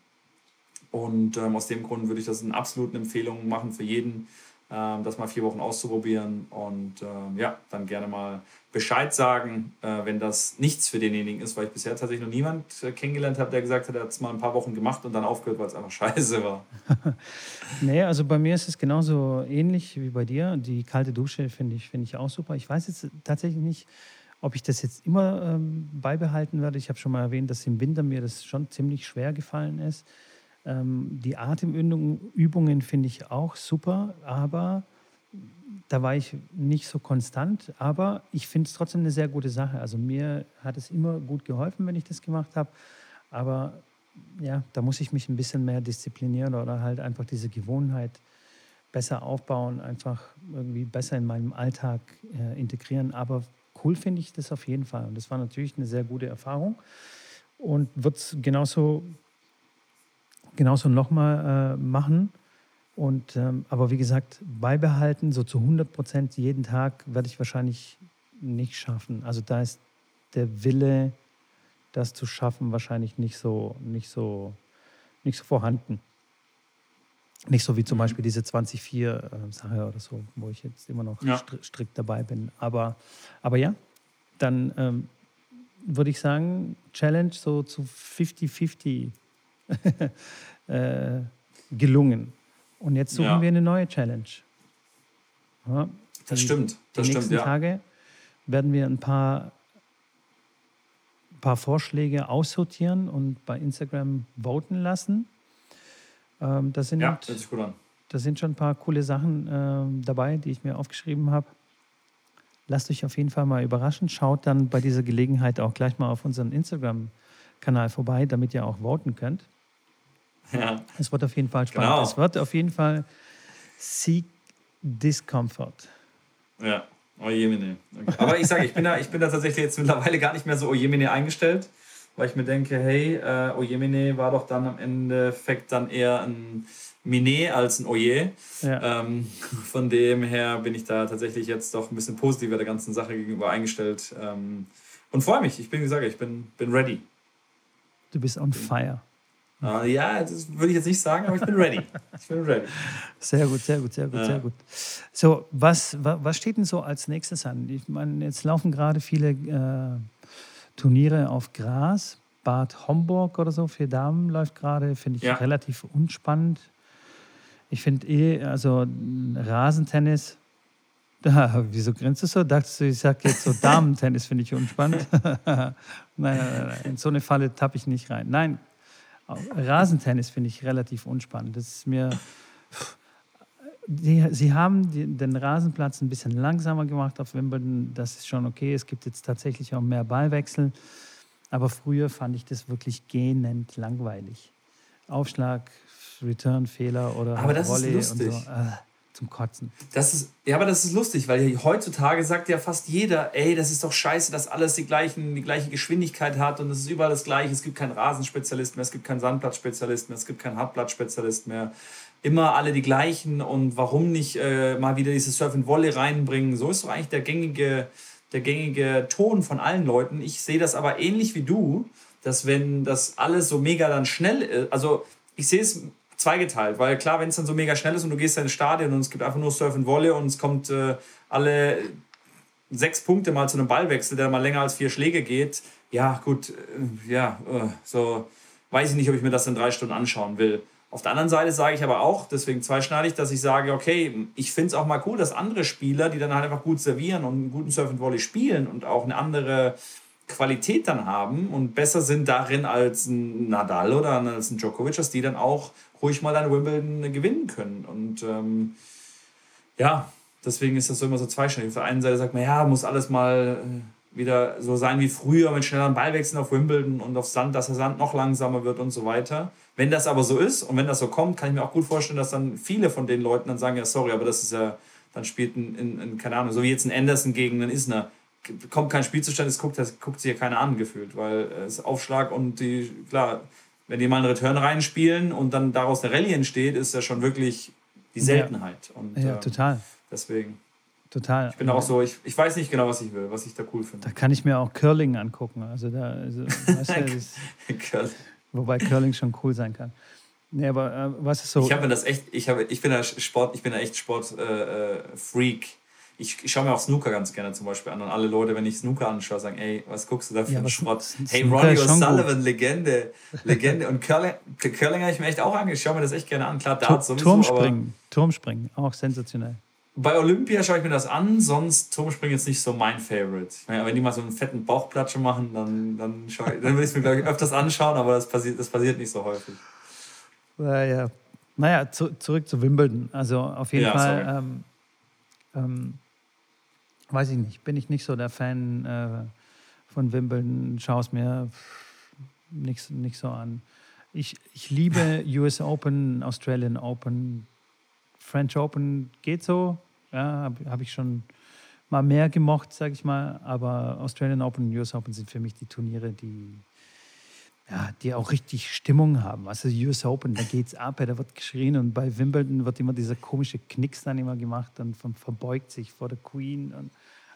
Und ähm, aus dem Grund würde ich das in absoluten Empfehlungen machen für jeden, das mal vier Wochen auszuprobieren und ähm, ja, dann gerne mal Bescheid sagen, äh, wenn das nichts für denjenigen ist, weil ich bisher tatsächlich noch niemand äh, kennengelernt habe, der gesagt hat, er hat es mal ein paar Wochen gemacht und dann aufgehört, weil es einfach (laughs) scheiße war. (laughs) nee, also bei mir ist es genauso ähnlich wie bei dir. Die kalte Dusche finde ich, find ich auch super. Ich weiß jetzt tatsächlich nicht, ob ich das jetzt immer ähm, beibehalten werde. Ich habe schon mal erwähnt, dass im Winter mir das schon ziemlich schwer gefallen ist. Ähm, die Atemübungen finde ich auch super, aber da war ich nicht so konstant. Aber ich finde es trotzdem eine sehr gute Sache. Also mir hat es immer gut geholfen, wenn ich das gemacht habe. Aber ja, da muss ich mich ein bisschen mehr disziplinieren oder halt einfach diese Gewohnheit besser aufbauen, einfach irgendwie besser in meinem Alltag äh, integrieren. Aber cool finde ich das auf jeden Fall. Und das war natürlich eine sehr gute Erfahrung und wird es genauso genauso nochmal äh, machen. Und, ähm, aber wie gesagt, beibehalten, so zu 100 Prozent jeden Tag werde ich wahrscheinlich nicht schaffen. Also da ist der Wille, das zu schaffen, wahrscheinlich nicht so, nicht so, nicht so vorhanden. Nicht so wie zum mhm. Beispiel diese 24-4-Sache äh, oder so, wo ich jetzt immer noch ja. strikt dabei bin. Aber, aber ja, dann ähm, würde ich sagen, Challenge so zu 50-50 (laughs) äh, gelungen. Und jetzt suchen ja. wir eine neue Challenge. Ja, das die, stimmt. Das die stimmt, nächsten ja. Tage werden wir ein paar, paar Vorschläge aussortieren und bei Instagram voten lassen. Ähm, das sind, ja, hört sich gut an. Da sind schon ein paar coole Sachen äh, dabei, die ich mir aufgeschrieben habe. Lasst euch auf jeden Fall mal überraschen. Schaut dann bei dieser Gelegenheit auch gleich mal auf unseren Instagram-Kanal vorbei, damit ihr auch voten könnt. Ja. Es wird auf jeden Fall spannend. Genau. Es wird auf jeden Fall Seek Discomfort. Ja, Ojemine. Okay. Aber ich sage, ich bin, da, ich bin da tatsächlich jetzt mittlerweile gar nicht mehr so Ojemine eingestellt, weil ich mir denke, hey, äh, Ojemine war doch dann am Endeffekt dann eher ein Mine als ein Oje. Ja. Ähm, von dem her bin ich da tatsächlich jetzt doch ein bisschen positiver der ganzen Sache gegenüber eingestellt ähm, und freue mich. Ich bin, wie gesagt, ich bin, bin ready. Du bist on fire. Uh, ja, das würde ich jetzt nicht sagen, aber ich bin ready. Ich bin ready. Sehr gut, sehr gut, sehr gut, ja. sehr gut. So, was, was steht denn so als nächstes an? Ich meine, jetzt laufen gerade viele äh, Turniere auf Gras. Bad Homburg oder so für Damen läuft gerade, finde ich ja. relativ unspannend. Ich finde eh, also Rasentennis, (laughs) da, wieso grinst du so? Dachtest du, ich sage jetzt so Damentennis finde ich unspannend? (laughs) nein, nein, nein, in so eine Falle tappe ich nicht rein. Nein, Rasentennis finde ich relativ unspannend. Das ist mir. Die, sie haben die, den Rasenplatz ein bisschen langsamer gemacht auf Wimbledon. Das ist schon okay. Es gibt jetzt tatsächlich auch mehr Ballwechsel. Aber früher fand ich das wirklich gähnend langweilig. Aufschlag, Return-Fehler oder aber das Volley ist lustig. und so. Zum Kotzen. Das ist, ja, aber das ist lustig, weil heutzutage sagt ja fast jeder, ey, das ist doch scheiße, dass alles die, gleichen, die gleiche Geschwindigkeit hat und es ist überall das Gleiche. Es gibt keinen Rasenspezialist mehr, es gibt keinen Sandplatzspezialist mehr, es gibt keinen Hartplatzspezialist mehr. Immer alle die gleichen und warum nicht äh, mal wieder dieses Surf and Volley reinbringen? So ist doch eigentlich der gängige, der gängige Ton von allen Leuten. Ich sehe das aber ähnlich wie du, dass wenn das alles so mega dann schnell ist, also ich sehe es zweigeteilt, weil klar, wenn es dann so mega schnell ist und du gehst ins Stadion und es gibt einfach nur Surf and Volley und es kommt äh, alle sechs Punkte mal zu einem Ballwechsel, der mal länger als vier Schläge geht, ja gut, äh, ja, äh, so weiß ich nicht, ob ich mir das in drei Stunden anschauen will. Auf der anderen Seite sage ich aber auch, deswegen zweischneidig, dass ich sage, okay, ich finde es auch mal cool, dass andere Spieler, die dann halt einfach gut servieren und einen guten Surf and Volley spielen und auch eine andere Qualität dann haben und besser sind darin als ein Nadal oder als ein Djokovic, dass die dann auch ruhig mal ein Wimbledon gewinnen können. Und ähm, ja, deswegen ist das so immer so zweischneidig. Auf der einen Seite sagt man, ja, muss alles mal äh, wieder so sein wie früher mit schnelleren Ballwechseln auf Wimbledon und auf Sand, dass der Sand noch langsamer wird und so weiter. Wenn das aber so ist und wenn das so kommt, kann ich mir auch gut vorstellen, dass dann viele von den Leuten dann sagen, ja, sorry, aber das ist ja, dann spielt ein, ein, ein keine Ahnung, so wie jetzt ein Anderson gegen einen Isner kommt kein Spiel zustande, es guckt, das guckt sich ja keiner an gefühlt, weil es Aufschlag und die, klar, wenn die mal einen Return reinspielen und dann daraus eine Rallye entsteht, ist das schon wirklich die Seltenheit. Ja, und, ja äh, total. Deswegen. Total. Ich bin auch so, ich, ich weiß nicht genau, was ich will, was ich da cool finde. Da kann ich mir auch Curling angucken. Also da, also, (laughs) weißt du, das, Curling. Wobei Curling schon cool sein kann. Nee, aber äh, was ist so? Ich habe das echt, ich, habe, ich bin da Sport, ich bin da echt Sportfreak. Äh, äh ich, ich schaue mir auch Snooker ganz gerne zum Beispiel an. Und alle Leute, wenn ich Snooker anschaue, sagen, ey, was guckst du da für ja, einen Schrott? Hey, Ronnie O'Sullivan, Legende. Legende. Und Curling, habe ich mir echt auch angeschaut. Ich schaue mir das echt gerne an. Klar, Darts sowieso. Turmspringen, Turmspringen, auch sensationell. Bei Olympia schaue ich mir das an, sonst Turmspringen ist nicht so mein Favorite. Ich meine, wenn die mal so einen fetten Bauchplatsche machen, dann, dann, ich, dann würde ich es mir, glaube ich, öfters anschauen, aber das passiert, das passiert nicht so häufig. Naja, naja zu, zurück zu Wimbledon. Also auf jeden ja, Fall ähm, ähm, weiß ich nicht, bin ich nicht so der Fan äh, von Wimbledon, schaue es mir nicht, nicht so an. Ich, ich liebe (laughs) US Open, Australian Open, French Open geht so, ja, habe hab ich schon mal mehr gemocht, sage ich mal, aber Australian Open und US Open sind für mich die Turniere, die ja, die auch richtig Stimmung haben. Also US Open, da geht's ab, da wird geschrien und bei Wimbledon wird immer dieser komische Knicks dann immer gemacht und verbeugt sich vor der Queen und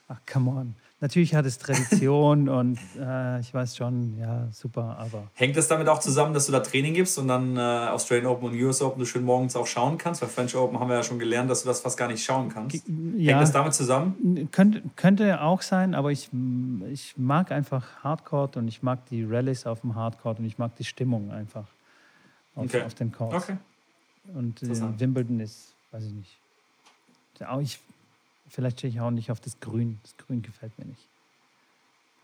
ach, come on natürlich hat es Tradition (laughs) und äh, ich weiß schon, ja, super, aber. Hängt das damit auch zusammen, dass du da Training gibst und dann äh, Australian Open und US Open du schön morgens auch schauen kannst? Weil French Open haben wir ja schon gelernt, dass du das fast gar nicht schauen kannst. Ja, Hängt das damit zusammen? Könnte, könnte auch sein, aber ich, ich mag einfach Hardcore und ich mag die Rallyes auf dem Hardcore und ich mag die Stimmung einfach auf, okay. auf den Courts. Okay. Und äh, Wimbledon ist, weiß ich nicht. Auch ich Vielleicht stehe ich auch nicht auf das Grün. Das Grün gefällt mir nicht.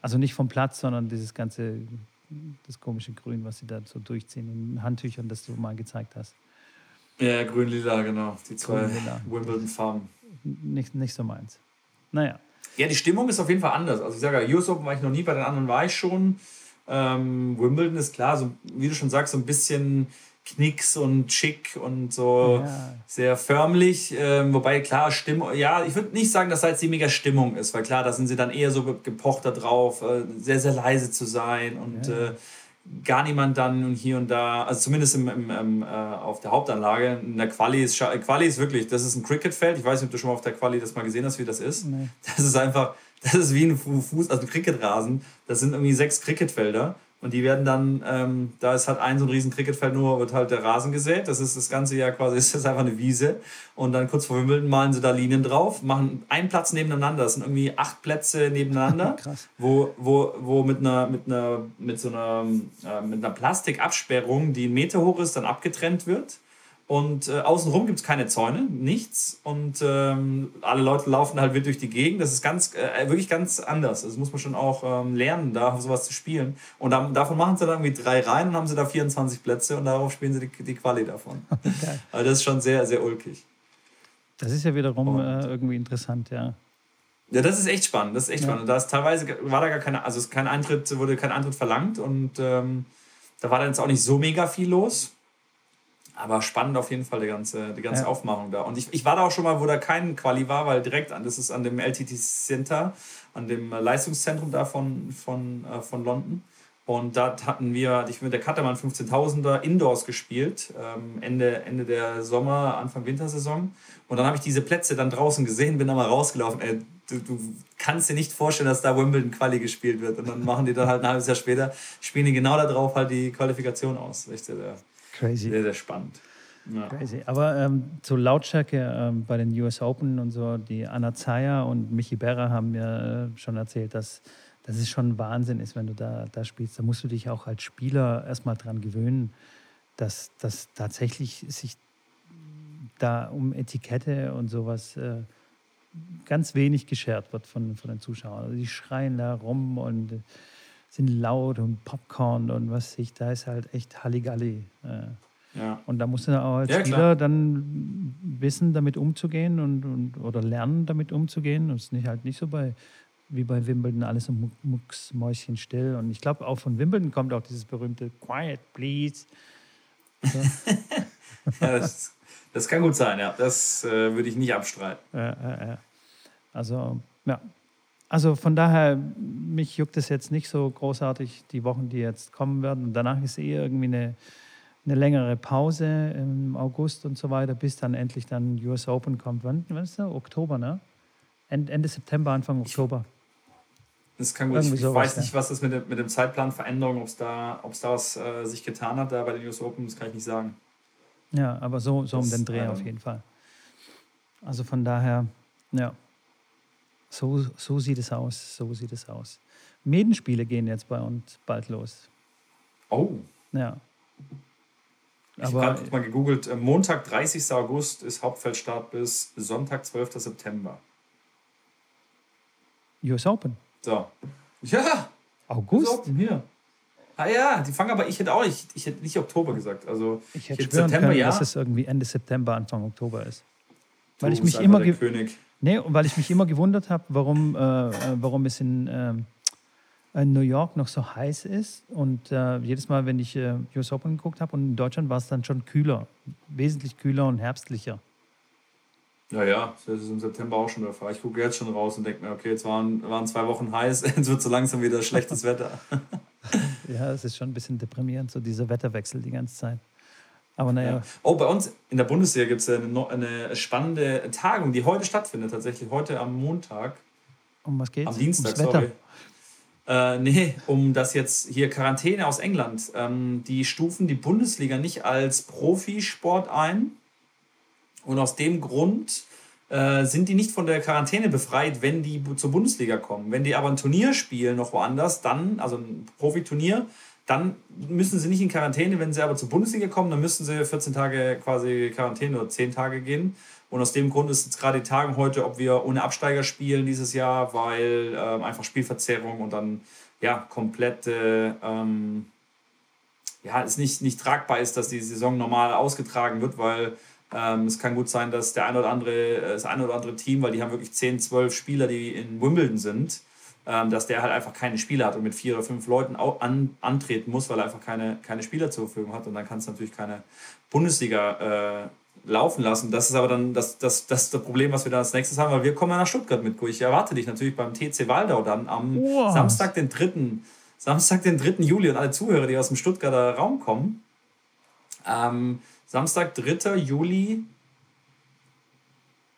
Also nicht vom Platz, sondern dieses ganze, das komische Grün, was sie da so durchziehen in Handtüchern, das du mal gezeigt hast. Ja, grün-lila, genau. Die zwei Wimbledon-Farben. Nicht, nicht so meins. Naja. Ja, die Stimmung ist auf jeden Fall anders. Also ich sage ja, US Open war ich noch nie, bei den anderen war ich schon. Ähm, Wimbledon ist klar, so, wie du schon sagst, so ein bisschen Knicks und schick und so ja. sehr förmlich. Ähm, wobei klar, Stimmung, ja, ich würde nicht sagen, dass da jetzt die mega Stimmung ist, weil klar, da sind sie dann eher so gepocht darauf, äh, sehr, sehr leise zu sein und ja. äh, gar niemand dann und hier und da, also zumindest im, im, im äh, auf der Hauptanlage. In der Quali ist, Quali ist wirklich, das ist ein Cricketfeld. Ich weiß nicht, ob du schon mal auf der Quali das mal gesehen hast, wie das ist. Nee. Das ist einfach, das ist wie ein Fuß, also ein Cricketrasen. Das sind irgendwie sechs Cricketfelder und die werden dann, ähm, da ist halt ein so ein riesen Cricketfeld nur, wird halt der Rasen gesät. Das ist das ganze Jahr quasi, (laughs) ist das einfach eine Wiese. Und dann kurz vor Wimbledon malen sie da Linien drauf, machen einen Platz nebeneinander. Das sind irgendwie acht Plätze nebeneinander, (laughs) wo, wo, wo mit einer, mit einer, mit so einer, äh, mit einer Plastikabsperrung, die einen Meter hoch ist, dann abgetrennt wird. Und äh, außenrum gibt es keine Zäune, nichts. Und ähm, alle Leute laufen halt wild durch die Gegend. Das ist ganz, äh, wirklich ganz anders. Das muss man schon auch ähm, lernen, da sowas zu spielen. Und dann, davon machen sie dann irgendwie drei Reihen und haben sie da 24 Plätze und darauf spielen sie die, die Quali davon. (laughs) Okay. Also das ist schon sehr, sehr ulkig. Das ist ja wiederum äh, irgendwie interessant, ja. Ja, das ist echt spannend. Das ist echt ja. spannend. Da ist teilweise war da gar keine, also kein Eintritt, wurde kein Eintritt verlangt und ähm, da war dann jetzt auch nicht so mega viel los. Aber spannend auf jeden Fall die ganze, die ganze ja. Aufmachung da. Und ich, ich war da auch schon mal, wo da kein Quali war, weil direkt an, das ist an dem LTT Center, an dem Leistungszentrum da von, von, äh, von London. Und da hatten wir, ich mit der Kattermann 15.000er Indoors gespielt, ähm, Ende, Ende der Sommer, Anfang Wintersaison. Und dann habe ich diese Plätze dann draußen gesehen, bin da mal rausgelaufen. Ey, du, du kannst dir nicht vorstellen, dass da Wimbledon Quali gespielt wird. Und dann machen die dann halt ein halbes Jahr später, spielen die genau da drauf halt die Qualifikation aus. Echt sehr, sehr, Crazy. sehr, sehr spannend. Ja. Crazy. Aber ähm, zur Lautstärke ähm, bei den US Open und so, die Anna Zeyer und Michi Berra haben mir äh, schon erzählt, dass dass es schon Wahnsinn ist, wenn du da, da spielst. Da musst du dich auch als Spieler erstmal dran gewöhnen, dass, dass tatsächlich sich da um Etikette und sowas äh, ganz wenig geschert wird von, von den Zuschauern. Also die schreien da rum und sind laut und Popcorn und was ich, da ist halt echt Halligalli. Äh. Ja. Und da musst du auch als ja, Spieler klar. dann wissen, damit umzugehen und, und oder lernen, damit umzugehen. Und es ist nicht halt nicht so bei wie bei Wimbledon alles so mucksmäuschen still. Und ich glaube, auch von Wimbledon kommt auch dieses berühmte Quiet, please. So. (laughs) ja, das, das, kann gut sein, ja. Das äh, würde ich nicht abstreiten. Äh, äh, also, ja. Also von daher, mich juckt es jetzt nicht so großartig, die Wochen, die jetzt kommen werden. Und danach ist eh irgendwie eine, eine längere Pause im August und so weiter, bis dann endlich dann US Open kommt. Wann, wann ist das? Oktober, ne? Ende September, Anfang Oktober. Das kann gut. Irgendwie ich sowas, weiß nicht, was das mit, dem, mit dem Zeitplan Veränderung, ob es da, ob's da was äh, sich getan hat da bei den US Open, das kann ich nicht sagen. Ja, aber so, so das, um den Dreh ähm, auf jeden Fall. Also von daher, ja, so, so sieht es aus, so sieht es aus. Medenspiele gehen jetzt bei uns bald los. Oh. Ja. Ich habe gerade mal gegoogelt, äh, Montag, 30. August ist Hauptfeldstart bis Sonntag, 12. September. US Open. So. Ja. August? Open, hier. Ah ja, die fangen aber, ich hätte auch nicht, ich hätte nicht Oktober gesagt. Also ich hätte, ich hätte September, können, ja. dass es irgendwie Ende September, Anfang Oktober ist. Weil du ich mich immer Nee, weil ich mich immer gewundert habe, warum, äh, äh, warum es in, äh, in New York noch so heiß ist. Und äh, jedes Mal, wenn ich äh, US Open geguckt habe und in Deutschland war es dann schon kühler. Wesentlich kühler und herbstlicher. Ja, ja, das ist im September auch schon der Fall. Ich gucke jetzt schon raus und denke mir, okay, jetzt waren, waren zwei Wochen heiß, (laughs) jetzt wird so langsam wieder schlechtes Wetter. (laughs) ja, es ist schon ein bisschen deprimierend, so dieser Wetterwechsel die ganze Zeit. Aber naja. Ja. Oh, bei uns in der Bundesliga gibt es eine, eine spannende Tagung, die heute stattfindet, tatsächlich heute am Montag. Um was geht's? Am Dienstag, Ums sorry. Äh, nee, um das jetzt hier Quarantäne aus England. Ähm, die stufen die Bundesliga nicht als Profisport ein, und aus dem Grund äh, sind die nicht von der Quarantäne befreit, wenn die zur Bundesliga kommen. Wenn die aber ein Turnier spielen, noch woanders, dann, also ein Profiturnier, dann müssen sie nicht in Quarantäne. Wenn sie aber zur Bundesliga kommen, dann müssen sie 14 Tage quasi Quarantäne oder 10 Tage gehen. Und aus dem Grund ist jetzt gerade die Tagung heute, ob wir ohne Absteiger spielen dieses Jahr, weil äh, einfach Spielverzerrung und dann ja komplette ähm, ja, es nicht, nicht tragbar ist, dass die Saison normal ausgetragen wird, weil ähm, es kann gut sein, dass der ein oder andere, äh, das eine oder andere Team, weil die haben wirklich 10, 12 Spieler, die in Wimbledon sind, ähm, dass der halt einfach keine Spieler hat und mit vier oder fünf Leuten auch an, antreten muss, weil er einfach keine, keine Spieler zur Verfügung hat. Und dann kann es natürlich keine Bundesliga äh, laufen lassen. Das ist aber dann das, das, das, das Problem, was wir dann als nächstes haben, weil wir kommen ja nach Stuttgart mit. Ich erwarte dich natürlich beim TC Waldau dann am wow. Samstag, den 3. Samstag, den 3. Juli und alle Zuhörer, die aus dem Stuttgarter Raum kommen. Ähm, Samstag, 3. Juli,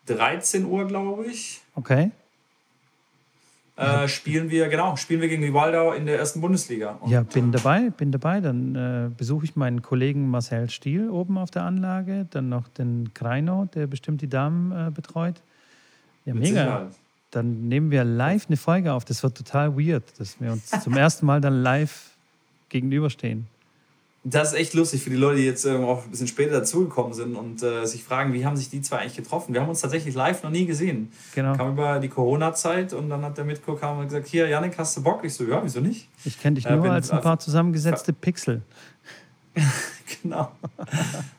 13 Uhr, glaube ich. Okay. Äh, spielen wir, genau, spielen wir gegen die Waldau in der ersten Bundesliga. Und ja, bin dabei, bin dabei. Dann äh, besuche ich meinen Kollegen Marcel Stiel oben auf der Anlage, dann noch den Kreino, der bestimmt die Damen äh, betreut. Ja, mega. Sicherheit. Dann nehmen wir live eine Folge auf. Das wird total weird, dass wir uns zum ersten Mal dann live gegenüberstehen das ist echt lustig für die Leute, die jetzt äh, auch ein bisschen später dazugekommen sind und äh, sich fragen, wie haben sich die zwei eigentlich getroffen? Wir haben uns tatsächlich live noch nie gesehen. Genau. Kam über die Corona-Zeit und dann hat der Mitko kam und gesagt, hier, Janik, hast du Bock? Ich so, ja, wieso nicht? Ich kenne dich äh, nur als ein paar zusammengesetzte Pixel. (laughs) genau.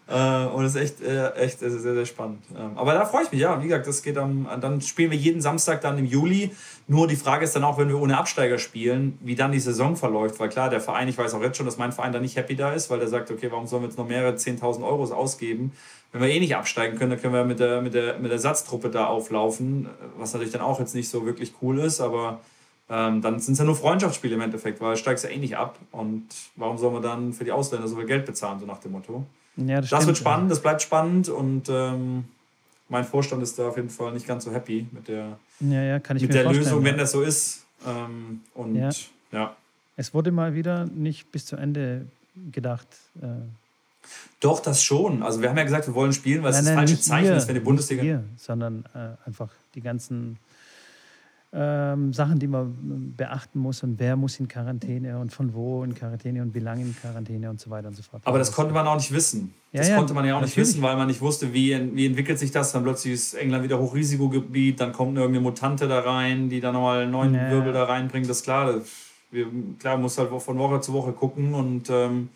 äh, und es ist echt, äh, echt sehr, sehr spannend. Ähm, aber da freue ich mich, ja. Wie gesagt, das geht am, dann spielen wir jeden Samstag dann im Juli. Nur die Frage ist dann auch, wenn wir ohne Absteiger spielen, wie dann die Saison verläuft. Weil klar, der Verein, ich weiß auch jetzt schon, dass mein Verein da nicht happy da ist, weil der sagt, okay, warum sollen wir jetzt noch mehrere 10.000 Euro ausgeben? Wenn wir eh nicht absteigen können, dann können wir mit der, mit der, mit der Satztruppe da auflaufen, was natürlich dann auch jetzt nicht so wirklich cool ist, aber ähm, dann sind es ja nur Freundschaftsspiele im Endeffekt, weil steigst ja eh nicht ab. Und warum soll man dann für die Ausländer so viel Geld bezahlen, so nach dem Motto? Ja, das, das wird spannend, das bleibt spannend und ähm, mein Vorstand ist da auf jeden Fall nicht ganz so happy mit der, ja, ja, mit der Lösung, wenn das so ist. Ähm, und ja. ja. Es wurde mal wieder nicht bis zu Ende gedacht. Äh doch, das schon. Also wir haben ja gesagt, wir wollen spielen, weil nein, es das falsche Zeichen wir, ist, wenn die Bundesliga. Wir, sondern äh, einfach die ganzen ähm, Sachen, die man beachten muss und wer muss in Quarantäne und von wo in Quarantäne und wie lange in Quarantäne und so weiter und so fort. Aber das konnte man auch nicht wissen. Ja, das ja, konnte man ja auch natürlich. nicht wissen, weil man nicht wusste, wie, wie entwickelt sich das. Dann plötzlich ist England wieder Hochrisikogebiet, dann kommt irgendeine Mutante da rein, die dann nochmal einen neuen ja. Wirbel da reinbringt. Das ist klar. Wir, klar, man muss halt von Woche zu Woche gucken und ähm,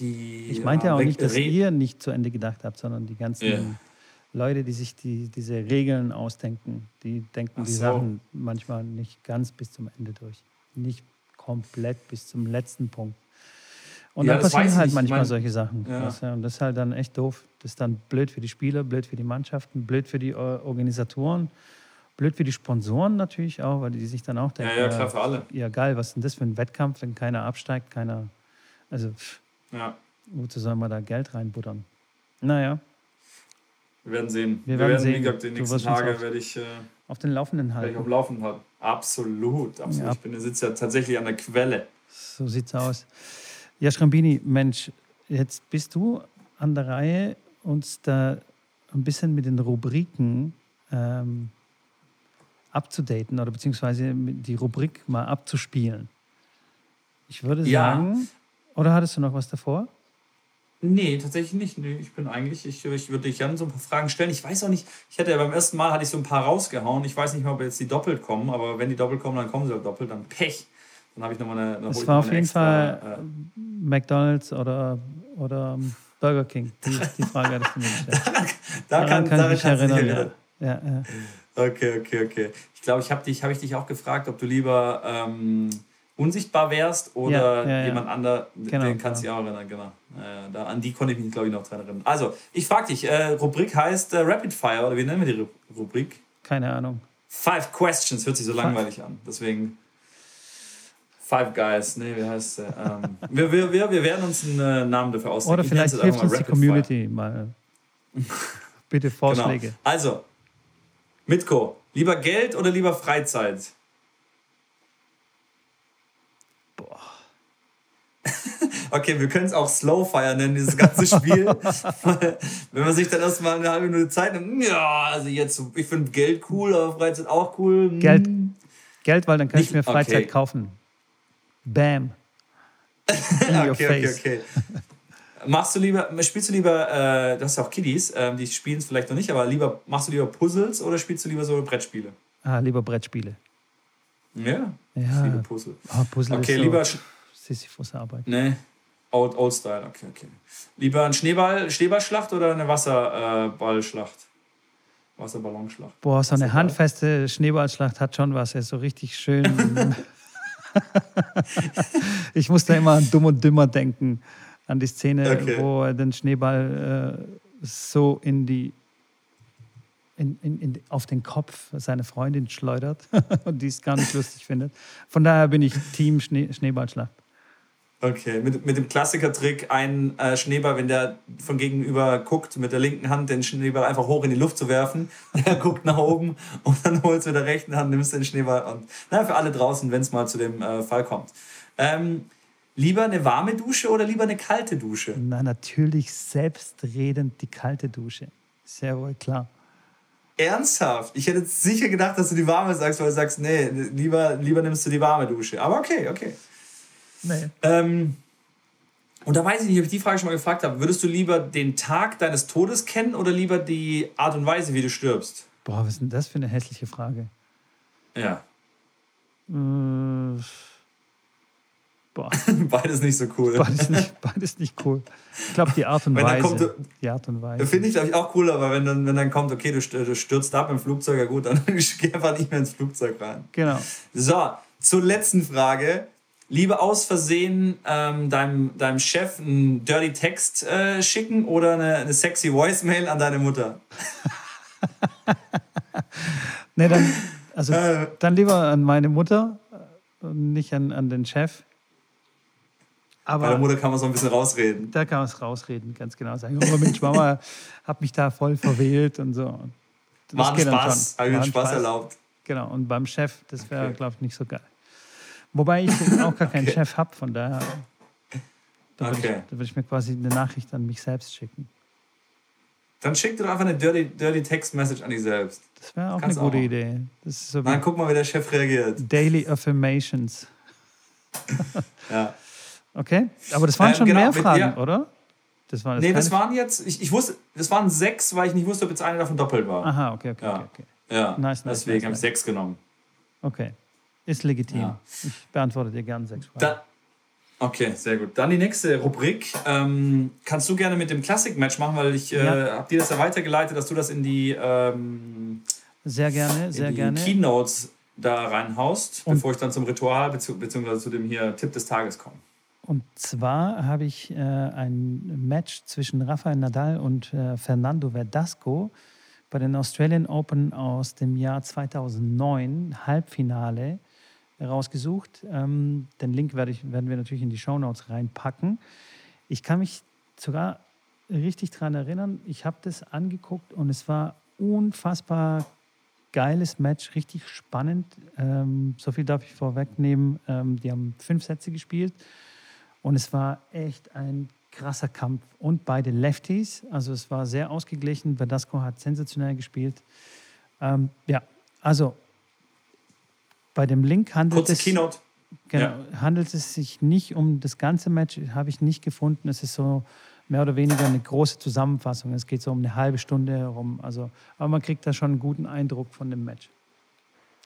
die. Ich meinte ja auch nicht, dass ihr nicht zu Ende gedacht habt, sondern die ganzen Leute, die sich die, diese Regeln ausdenken, die denken die so. Sachen manchmal nicht ganz bis zum Ende durch. Nicht komplett bis zum letzten Punkt. Und ja, dann passieren halt manchmal mein, solche Sachen. Ja. Das, und das ist halt dann echt doof. Das ist dann blöd für die Spieler, blöd für die Mannschaften, blöd für die Organisatoren, blöd für die Sponsoren natürlich auch, weil die sich dann auch denken, ja, ja, klar, für alle. Ja, geil, was ist denn das für ein Wettkampf, wenn keiner absteigt, keiner. Also, ja. wozu soll man da Geld reinbuttern? Naja. Wir werden sehen. Wir, wir werden, sehen. Wie gesagt, die nächsten Tage werde ich. Äh, auf den Laufenden halten. Ich auf dem Laufenden halten. Absolut, absolut. Ja. Ich bin, sitze ja tatsächlich an der Quelle. So sieht's aus. Ja, Schrambini, Mensch, jetzt bist du an der Reihe, uns da ein bisschen mit den Rubriken ähm, abzudaten oder beziehungsweise die Rubrik mal abzuspielen. Ich würde sagen, ja. oder hattest du noch was davor? Nee, tatsächlich nicht. Nee, ich bin eigentlich, ich, ich würde dich gerne so ein paar Fragen stellen. Ich weiß auch nicht, ich hatte ja beim ersten Mal hatte ich so ein paar rausgehauen. Ich weiß nicht mehr, ob jetzt die doppelt kommen, aber wenn die doppelt kommen, dann kommen sie halt doppelt, dann Pech. Dann habe ich nochmal eine. Das war auf jeden extra, Fall äh, McDonalds oder, oder Burger King. Die, die Frage hattest du mir gestellt. (laughs) da kann, kann ich mich erinnern. Ja. Ja, ja. Okay, okay, okay. Ich glaube, ich habe dich, habe ich dich auch gefragt, ob du lieber ähm, unsichtbar wärst oder ja, ja, jemand ja. anderer, genau, den kannst du dich auch erinnern, genau. Äh, da, an die konnte ich mich, glaube ich, noch dran erinnern. Also, ich frage dich, äh, Rubrik heißt äh, Rapid Fire, oder wie nennen wir die Rubrik? Keine Ahnung. Five Questions, hört sich so langweilig an. Deswegen Five Guys, nee, wie heißt es? Ähm, (laughs) wir, wir, wir, wir werden uns einen äh, Namen dafür ausdenken. Oder vielleicht hilft uns die Community Fire. mal. (laughs) Bitte genau. Vorschläge. Genau. Also, Mitko, lieber Geld oder lieber Freizeit? (laughs) Okay, wir können es auch Slowfire nennen, dieses ganze Spiel. (laughs) Wenn man sich dann erstmal eine halbe Minute Zeit nimmt, ja, also jetzt, ich finde Geld cool, aber Freizeit auch cool. Hm. Geld, Geld weil dann kann Nicht, ich mir Freizeit okay. kaufen. Bam. (laughs) okay, okay, okay. Machst du lieber, spielst du lieber, äh, du hast ja auch Kiddies, äh, die spielen es vielleicht noch nicht, aber lieber, machst du lieber Puzzles oder spielst du lieber so Brettspiele? Ah, lieber Brettspiele. Ja? Ja. Ich liebe Puzzle. Oh, Puzzle okay, ist so lieber. Sisyphus-Arbeit. Nee, Old, Old Style, okay, okay. Lieber ein Schneeball, Schneeballschlacht oder eine Wasserballschlacht? Wasserballonschlacht. Boah, so eine handfeste Schneeballschlacht hat schon was. Er ist so richtig schön. (laughs) (laughs) ich muss da immer an Dumm und Dümmer denken. An die Szene, okay. wo er den Schneeball äh, so in die in, in, in, auf den Kopf seine Freundin schleudert (laughs) und die es gar nicht lustig findet. Von daher bin ich Team Schnee, Schneeballschlacht. Okay, mit, mit dem Klassiker-Trick, ein äh, Schneeball, wenn der von gegenüber guckt, mit der linken Hand den Schneeball einfach hoch in die Luft zu werfen. (laughs) Er guckt nach oben und dann holst du mit der rechten Hand, nimmst den Schneeball und na, für alle draußen, wenn es mal zu dem äh, Fall kommt. Ähm, lieber eine warme Dusche oder lieber eine kalte Dusche? Na, natürlich selbstredend die kalte Dusche. Sehr wohl klar. Ernsthaft? Ich hätte sicher gedacht, dass du die warme sagst, weil du sagst, nee, lieber, lieber nimmst du die warme Dusche. Aber okay, okay. Nee. Ähm, und da weiß ich nicht, ob ich die Frage schon mal gefragt habe. Würdest du lieber den Tag deines Todes kennen oder lieber die Art und Weise, wie du stirbst? Boah, was ist denn das für eine hässliche Frage? Ja. Äh, Boah. (laughs) beides nicht so cool. Beides nicht, (laughs) beides nicht cool. Ich glaube, die Art und Weise. Kommt, die Art und Weise. Finde ich, glaube ich, auch cool, aber wenn dann, wenn dann kommt, okay, du, du stürzt ab im Flugzeug, ja gut, dann (laughs) geh einfach nicht mehr ins Flugzeug rein. Genau. So, zur letzten Frage. Lieber aus Versehen ähm, deinem, deinem Chef einen dirty Text äh, schicken oder eine, eine sexy Voicemail an deine Mutter? (laughs) nee, dann, also, äh. dann lieber an meine Mutter und nicht an, an den Chef. Aber Bei der Mutter kann man so ein bisschen rausreden. Da kann man es rausreden, ganz genau sagen. Oh Mensch, Mama (laughs) hat mich da voll verwählt und so. Das war ein Spaß, habe ich Spaß, Spaß erlaubt. Genau, und beim Chef, das wäre, okay. glaube ich, nicht so geil. Wobei ich (laughs) auch gar keinen okay. Chef habe, von daher. Da würde, okay. ich, da würde ich mir quasi eine Nachricht an mich selbst schicken. Dann schick dir einfach eine Dirty, Dirty Text Message an dich selbst. Das wäre auch Kannst eine gute auch. Idee. Das so Dann guck mal, wie der Chef reagiert. Daily Affirmations. (laughs) ja. Okay, aber das waren ähm, schon genau, mehr Fragen, ja. oder? Das waren nee, das waren jetzt, ich, ich wusste, das waren sechs, weil ich nicht wusste, ob jetzt eine davon doppelt war. Aha, okay, okay, ja. okay. okay. Ja, nice, nice, deswegen nice, habe ich sechs genommen. Okay, ist legitim. Ja. Ich beantworte dir gerne sechs Fragen. Da, okay, sehr gut. Dann die nächste Rubrik. Ähm, kannst du gerne mit dem Classic-Match machen, weil ich äh, ja. habe dir das ja weitergeleitet, dass du das in die ähm, sehr gerne, sehr gerne Keynotes da reinhaust, Und bevor ich dann zum Ritual bzw. zu dem hier Tipp des Tages komme. Und zwar habe ich äh, ein Match zwischen Rafael Nadal und äh, Fernando Verdasco bei den Australian Open aus dem Jahr 2009, Halbfinale, rausgesucht. Ähm, den Link werde ich, werden wir natürlich in die Show Notes reinpacken. Ich kann mich sogar richtig daran erinnern, ich habe das angeguckt und es war unfassbar geiles Match, richtig spannend. Ähm, so viel darf ich vorwegnehmen. Ähm, die haben fünf Sätze gespielt und es war echt ein krasser Kampf. Und beide Lefties, also es war sehr ausgeglichen. Verdasco hat sensationell gespielt. Ähm, ja, also bei dem Link handelt es, genau, ja. handelt es sich nicht um das ganze Match, habe ich nicht gefunden. Es ist so mehr oder weniger eine große Zusammenfassung. Es geht so um eine halbe Stunde herum. Also, aber man kriegt da schon einen guten Eindruck von dem Match.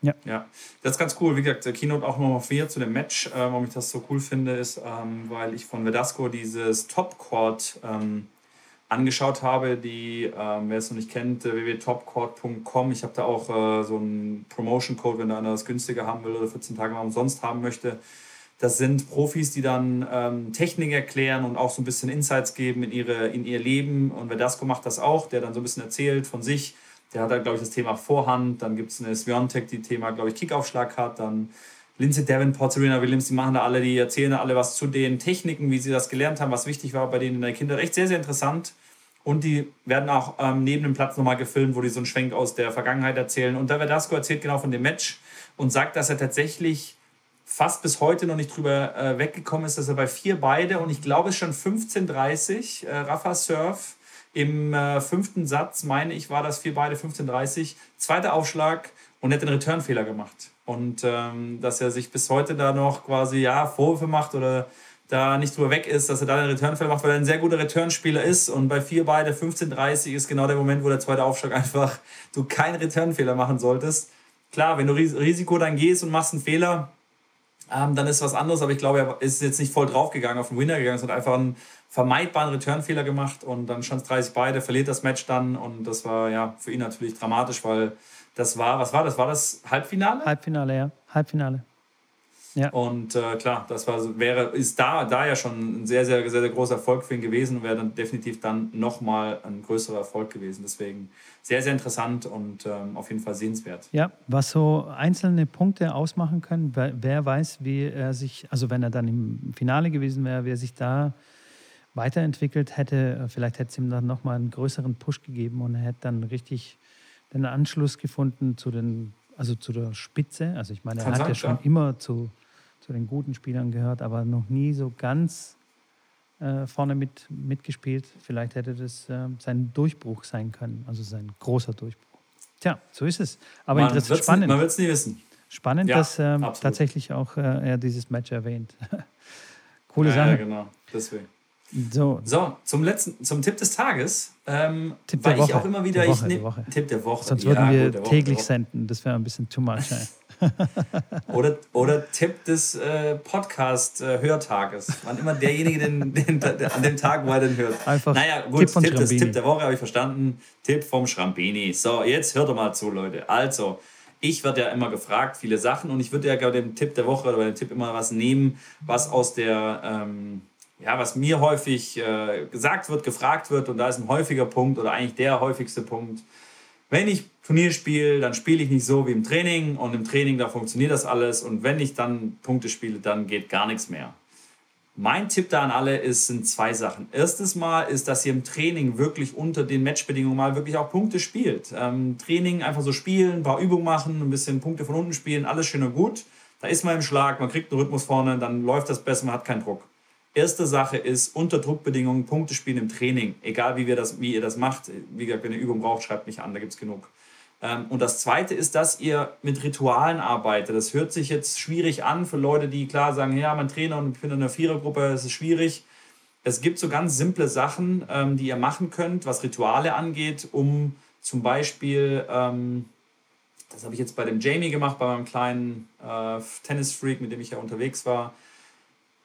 Ja. ja, das ist ganz cool. Wie gesagt, der Keynote auch nochmal vier zu dem Match. Äh, warum ich das so cool finde, ist, ähm, weil ich von Vedasco dieses Topcourt ähm, angeschaut habe, die, ähm, wer es noch nicht kennt, www.topcourt.com. Ich habe da auch äh, so einen Promotion-Code, wenn da einer das günstiger haben will oder 14 Tage mal umsonst haben möchte. Das sind Profis, die dann ähm, Technik erklären und auch so ein bisschen Insights geben in, ihre, in ihr Leben. Und Vedasco macht das auch, der dann so ein bisschen erzählt von sich, der hat halt, glaube ich, das Thema Vorhand. Dann gibt es eine Sviontek, die Thema, glaube ich, Kickaufschlag hat. Dann Lindsay Davenport, Serena Williams, die machen da alle, die erzählen da alle was zu den Techniken, wie sie das gelernt haben, was wichtig war bei denen in der Kindheit. Echt sehr, sehr interessant. Und die werden auch ähm, neben dem Platz nochmal gefilmt, wo die so einen Schwenk aus der Vergangenheit erzählen. Und da Verdasco erzählt genau von dem Match und sagt, dass er tatsächlich fast bis heute noch nicht drüber äh, weggekommen ist, dass er bei vier beide und ich glaube es schon 15:30 äh, Rafa Surf im äh, fünften Satz, meine ich, war das vier beide 15:30. Zweiter Aufschlag und er hat den Returnfehler gemacht. Und ähm, dass er sich bis heute da noch quasi ja, Vorwürfe macht oder da nicht drüber weg ist, dass er da den Returnfehler macht, weil er ein sehr guter Returnspieler ist. Und bei vier beide 15:30 ist genau der Moment, wo der zweite Aufschlag (laughs) einfach du keinen Returnfehler machen solltest. Klar, wenn du Risiko dann gehst und machst einen Fehler, ähm, dann ist was anderes. Aber ich glaube, er ist jetzt nicht voll draufgegangen, auf den Winner gegangen, sondern einfach einen vermeidbaren Returnfehler gemacht und dann stand es 30 beide, verliert das Match dann und das war ja für ihn natürlich dramatisch, weil das war, was war das? War das Halbfinale? Halbfinale, ja. Halbfinale. Ja. Und äh, klar, das war, wäre, ist da, da ja schon ein sehr, sehr, sehr, sehr großer Erfolg für ihn gewesen und wäre dann definitiv dann nochmal ein größerer Erfolg gewesen. Deswegen sehr, sehr interessant und ähm, auf jeden Fall sehenswert. Ja, was so einzelne Punkte ausmachen können, wer, wer weiß, wie er sich, also wenn er dann im Finale gewesen wäre, wie er sich da weiterentwickelt hätte. Vielleicht hätte es ihm dann nochmal einen größeren Push gegeben und er hätte dann richtig den Anschluss gefunden zu den, also zu der Spitze. Also ich meine, er hat ja schon immer zu zu den guten Spielern gehört, aber noch nie so ganz äh, vorne mit, mitgespielt. Vielleicht hätte das äh, sein Durchbruch sein können, also sein großer Durchbruch. Tja, so ist es. Aber man interessant, spannend. Man wird es nie wissen. Spannend, ja, dass äh, tatsächlich auch äh, er dieses Match erwähnt. (laughs) Coole ja, Sache. Ja, genau, deswegen. So. so, zum letzten, zum Tipp des Tages. Ähm, Tipp der Woche. ich auch immer wieder. Woche, ich nehm, Tipp der Woche. Sonst würden wir gut, Woche, täglich senden. Das wäre ein bisschen too much. (laughs) oder, oder Tipp des äh, Podcast-Hörtages. Wann immer derjenige den, (laughs) den, den, an dem Tag, wo er den hört. Einfach naja, gut, Tipp, Tipp, des, Tipp der Woche habe ich verstanden. Tipp vom Schrambini. So, jetzt hört doch mal zu, Leute. Also, ich werde ja immer gefragt, viele Sachen, und ich würde ja gerade den Tipp der Woche oder den Tipp immer was nehmen, was aus der, ähm, ja, was mir häufig äh, gesagt wird, gefragt wird, und da ist ein häufiger Punkt oder eigentlich der häufigste Punkt. Wenn ich Turnier spiele, dann spiele ich nicht so wie im Training und im Training, da funktioniert das alles und wenn ich dann Punkte spiele, dann geht gar nichts mehr. Mein Tipp da an alle ist, sind zwei Sachen. Erstes Mal ist, dass ihr im Training wirklich unter den Matchbedingungen mal wirklich auch Punkte spielt. Ähm, Training einfach so spielen, ein paar Übungen machen, ein bisschen Punkte von unten spielen, alles schön und gut. Da ist man im Schlag, man kriegt einen Rhythmus vorne, dann läuft das besser, man hat keinen Druck. Erste Sache ist unter Druckbedingungen Punkte spielen im Training. Egal wie, wir das, wie ihr das macht. Wie gesagt, wenn ihr Übung braucht, schreibt mich an, da gibt es genug. Ähm, und das Zweite ist, dass ihr mit Ritualen arbeitet. Das hört sich jetzt schwierig an für Leute, die klar sagen, ja, mein Trainer und ich bin in einer Vierergruppe, das ist schwierig. Es gibt so ganz simple Sachen, ähm, die ihr machen könnt, was Rituale angeht, um zum Beispiel, ähm, das habe ich jetzt bei dem Jamie gemacht, bei meinem kleinen äh, Tennisfreak, mit dem ich ja unterwegs war,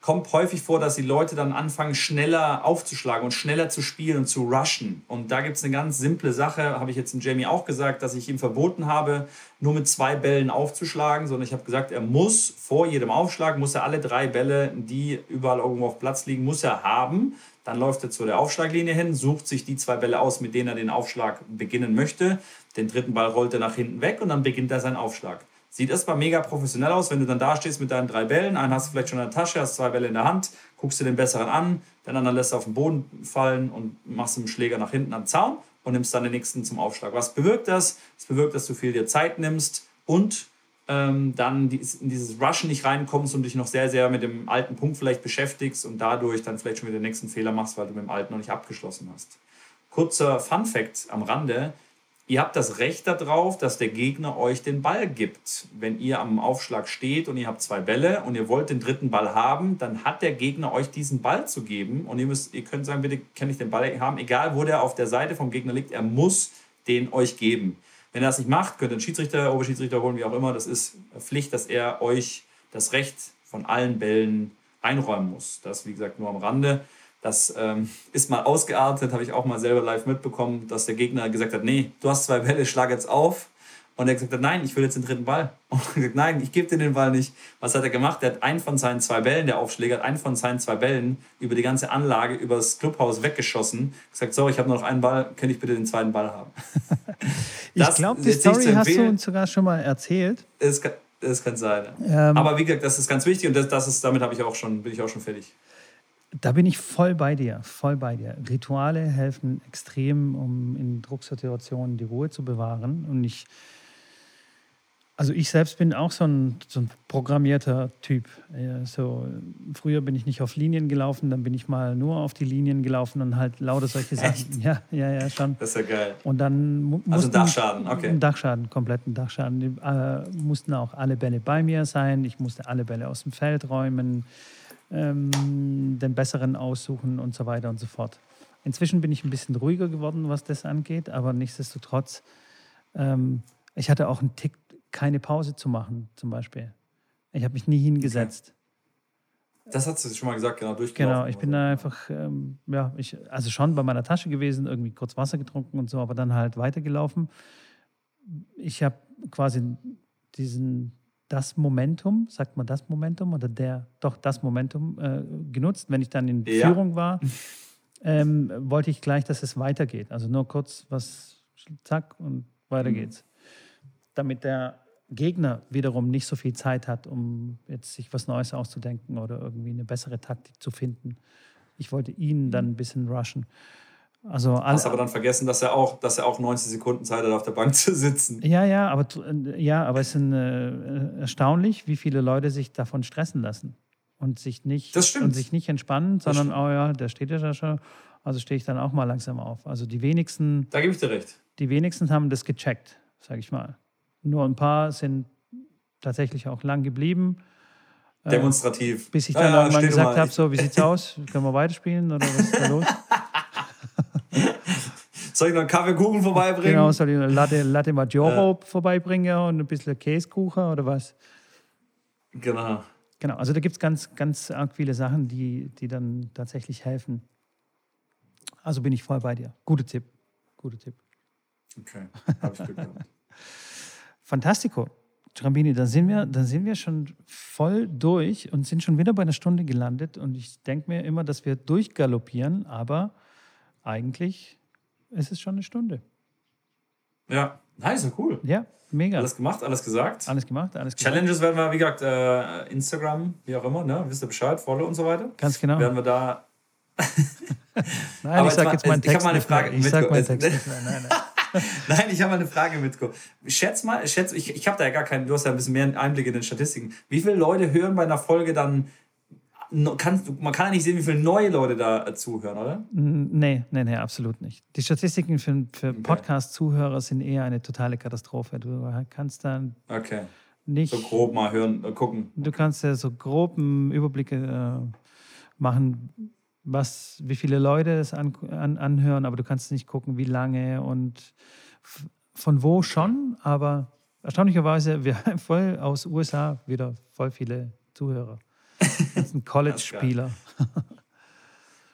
kommt häufig vor, dass die Leute dann anfangen, schneller aufzuschlagen und schneller zu spielen und zu rushen. Und da gibt es eine ganz simple Sache, habe ich jetzt dem Jamie auch gesagt, dass ich ihm verboten habe, nur mit zwei Bällen aufzuschlagen, sondern ich habe gesagt, er muss vor jedem Aufschlag, muss er alle drei Bälle, die überall irgendwo auf Platz liegen, muss er haben. Dann läuft er zu der Aufschlaglinie hin, sucht sich die zwei Bälle aus, mit denen er den Aufschlag beginnen möchte. Den dritten Ball rollt er nach hinten weg und dann beginnt er seinen Aufschlag. Sieht erstmal mega professionell aus, wenn du dann da stehst mit deinen drei Bällen. Einen hast du vielleicht schon in der Tasche, hast zwei Bälle in der Hand, guckst dir den besseren an, den anderen lässt du auf den Boden fallen und machst den Schläger nach hinten am Zaun und nimmst dann den nächsten zum Aufschlag. Was bewirkt das? Es bewirkt, dass du viel dir Zeit nimmst und ähm, dann in dieses Rushen nicht reinkommst und dich noch sehr, sehr mit dem alten Punkt vielleicht beschäftigst und dadurch dann vielleicht schon wieder den nächsten Fehler machst, weil du mit dem alten noch nicht abgeschlossen hast. Kurzer Fun Fact am Rande. Ihr habt das Recht darauf, dass der Gegner euch den Ball gibt. Wenn ihr am Aufschlag steht und ihr habt zwei Bälle und ihr wollt den dritten Ball haben, dann hat der Gegner euch diesen Ball zu geben. Und ihr, müsst, ihr könnt sagen, bitte kann ich den Ball haben, egal wo der auf der Seite vom Gegner liegt, er muss den euch geben. Wenn er das nicht macht, könnt ihr einen Schiedsrichter, Oberschiedsrichter holen, wie auch immer. Das ist Pflicht, dass er euch das Recht von allen Bällen einräumen muss. Das, wie gesagt, nur am Rande. Das ähm, ist mal ausgeartet, habe ich auch mal selber live mitbekommen, dass der Gegner gesagt hat, nee, du hast zwei Bälle, schlag jetzt auf. Und er gesagt hat, nein, ich will jetzt den dritten Ball. (laughs) Und er gesagt, nein, ich gebe dir den Ball nicht. Was hat er gemacht? Er hat einen von seinen zwei Bällen, der Aufschläger, hat einen von seinen zwei Bällen über die ganze Anlage, über das Clubhaus weggeschossen. Gesagt, sorry, ich habe nur noch einen Ball, könnte ich bitte den zweiten Ball haben? (laughs) ich glaube, die Story hast du uns sogar schon mal erzählt. Es kann, es kann sein. Ähm, Aber wie gesagt, das ist ganz wichtig und das, das ist, damit ich auch schon, bin ich auch schon fertig. Da bin ich voll bei dir, voll bei dir. Rituale helfen extrem, um in Drucksituationen die Ruhe zu bewahren. Und ich, also ich selbst bin auch so ein, so ein programmierter Typ. So, früher bin ich nicht auf Linien gelaufen, dann bin ich mal nur auf die Linien gelaufen und halt lauter solche Sachen. Echt? Ja, ja, ja, schon. Das ist ja geil. Und dann also ein Dachschaden, okay. Ein Dachschaden, kompletten Dachschaden. Die, äh, mussten auch alle Bälle bei mir sein. Ich musste alle Bälle aus dem Feld räumen ähm, den besseren aussuchen und so weiter und so fort. Inzwischen bin ich ein bisschen ruhiger geworden, was das angeht, aber nichtsdestotrotz, ähm, ich hatte auch einen Tick, keine Pause zu machen, zum Beispiel. Ich habe mich nie hingesetzt. Okay. Das hast du schon mal gesagt, genau, durchgelaufen. Genau, ich bin da einfach, ähm, ja, ich, also schon bei meiner Tasche gewesen, irgendwie kurz Wasser getrunken und so, aber dann halt weitergelaufen. Ich habe quasi diesen das Momentum, sagt man das Momentum oder der, doch das Momentum äh, genutzt. Wenn ich dann in ja. Führung war, ähm, wollte ich gleich, dass es weitergeht. Also nur kurz was, zack und weiter mhm. geht's. Damit der Gegner wiederum nicht so viel Zeit hat, um jetzt sich was Neues auszudenken oder irgendwie eine bessere Taktik zu finden. Ich wollte ihn dann ein bisschen rushen. Also Hast aber dann vergessen, dass er auch, dass er auch 90 Sekunden Zeit hat, auf der Bank (laughs) zu sitzen. Ja, ja, aber, ja, aber es ist äh, erstaunlich, wie viele Leute sich davon stressen lassen und sich nicht, und sich nicht entspannen, sondern, oh ja, der steht ja schon, also stehe ich dann auch mal langsam auf. Also die wenigsten. Da gebe ich dir recht. Die wenigsten haben das gecheckt, sage ich mal. Nur ein paar sind tatsächlich auch lang geblieben. Äh, Demonstrativ. Äh, bis ich dann ja, irgendwann gesagt habe: So, wie sieht's (laughs) aus? Können wir weiterspielen oder was ist da los? (laughs) soll ich noch einen Kaffeekuchen vorbeibringen? Genau, soll ich eine Latte, Latte Maggiore äh. vorbeibringen und ein bisschen Käsekuchen oder was? Genau. Genau, also da gibt es ganz, ganz arg viele Sachen, die, die dann tatsächlich helfen. Also bin ich voll bei dir. Guter Tipp. Guter Tipp. Okay, habe ich gehört. (laughs) Fantastico. Trambini, da sind, wir, da sind wir schon voll durch und sind schon wieder bei einer Stunde gelandet. Und ich denke mir immer, dass wir durchgaloppieren, aber eigentlich ist es schon eine Stunde. Ja, nice, cool. Ja, mega. Alles gemacht, alles gesagt. Alles gemacht, alles gesagt. Challenges werden wir, wie gesagt, äh, Instagram, wie auch immer, ne? wisst ihr Bescheid, Follow und so weiter. Ganz genau. Werden wir da. (laughs) nein, Aber ich sag jetzt meinen Text. Ich habe mal eine Frage. Ich sag meinen Text. Nicht mehr. Nein, nein. (laughs) Nein, ich habe mal eine Frage mitgekommen. Schätz mal, schätz, ich, ich habe da ja gar keinen, du hast ja ein bisschen mehr Einblick in den Statistiken. Wie viele Leute hören bei einer Folge dann kann, man kann ja nicht sehen, wie viele neue Leute da äh, zuhören, oder? Nee, nee, nee, absolut nicht. Die Statistiken für, für okay. Podcast-Zuhörer sind eher eine totale Katastrophe. Du kannst dann okay. nicht. So grob mal hören, äh, gucken. Du kannst ja so groben Überblicke äh, machen, was, wie viele Leute es an, an, anhören, aber du kannst nicht gucken, wie lange und von wo schon, aber erstaunlicherweise, wir haben (laughs) voll aus USA wieder voll viele Zuhörer. Das sind College-Spieler.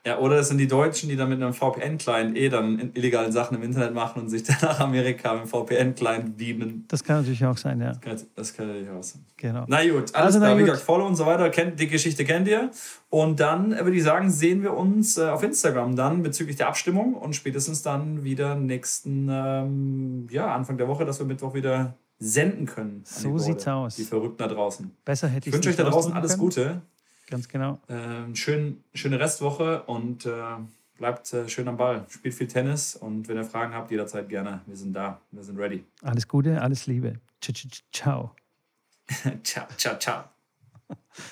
Ja, oder das sind die Deutschen, die dann mit einem VPN-Client eh dann illegalen Sachen im Internet machen und sich dann nach Amerika mit dem VPN-Client dienen. Das kann natürlich auch sein, ja. Das kann, das kann natürlich auch sein. Genau. Na gut, alles also, klar. Wie gesagt, Follow und so weiter. Kennt, die Geschichte kennt ihr. Und dann würde ich sagen, sehen wir uns äh, auf Instagram dann bezüglich der Abstimmung und spätestens dann wieder nächsten, ähm, ja, Anfang der Woche, dass wir Mittwoch wieder senden können. So sieht's aus. Die Verrückten da draußen. Besser hätte ich Ich wünsche euch da draußen alles können. Gute. Ganz genau. Ähm, schön, schöne Restwoche und äh, bleibt äh, schön am Ball. Spielt viel Tennis und wenn ihr Fragen habt, jederzeit gerne. Wir sind da. Wir sind ready. Alles Gute, alles Liebe. (laughs) Ciao. ciao, ciao, ciao. (laughs)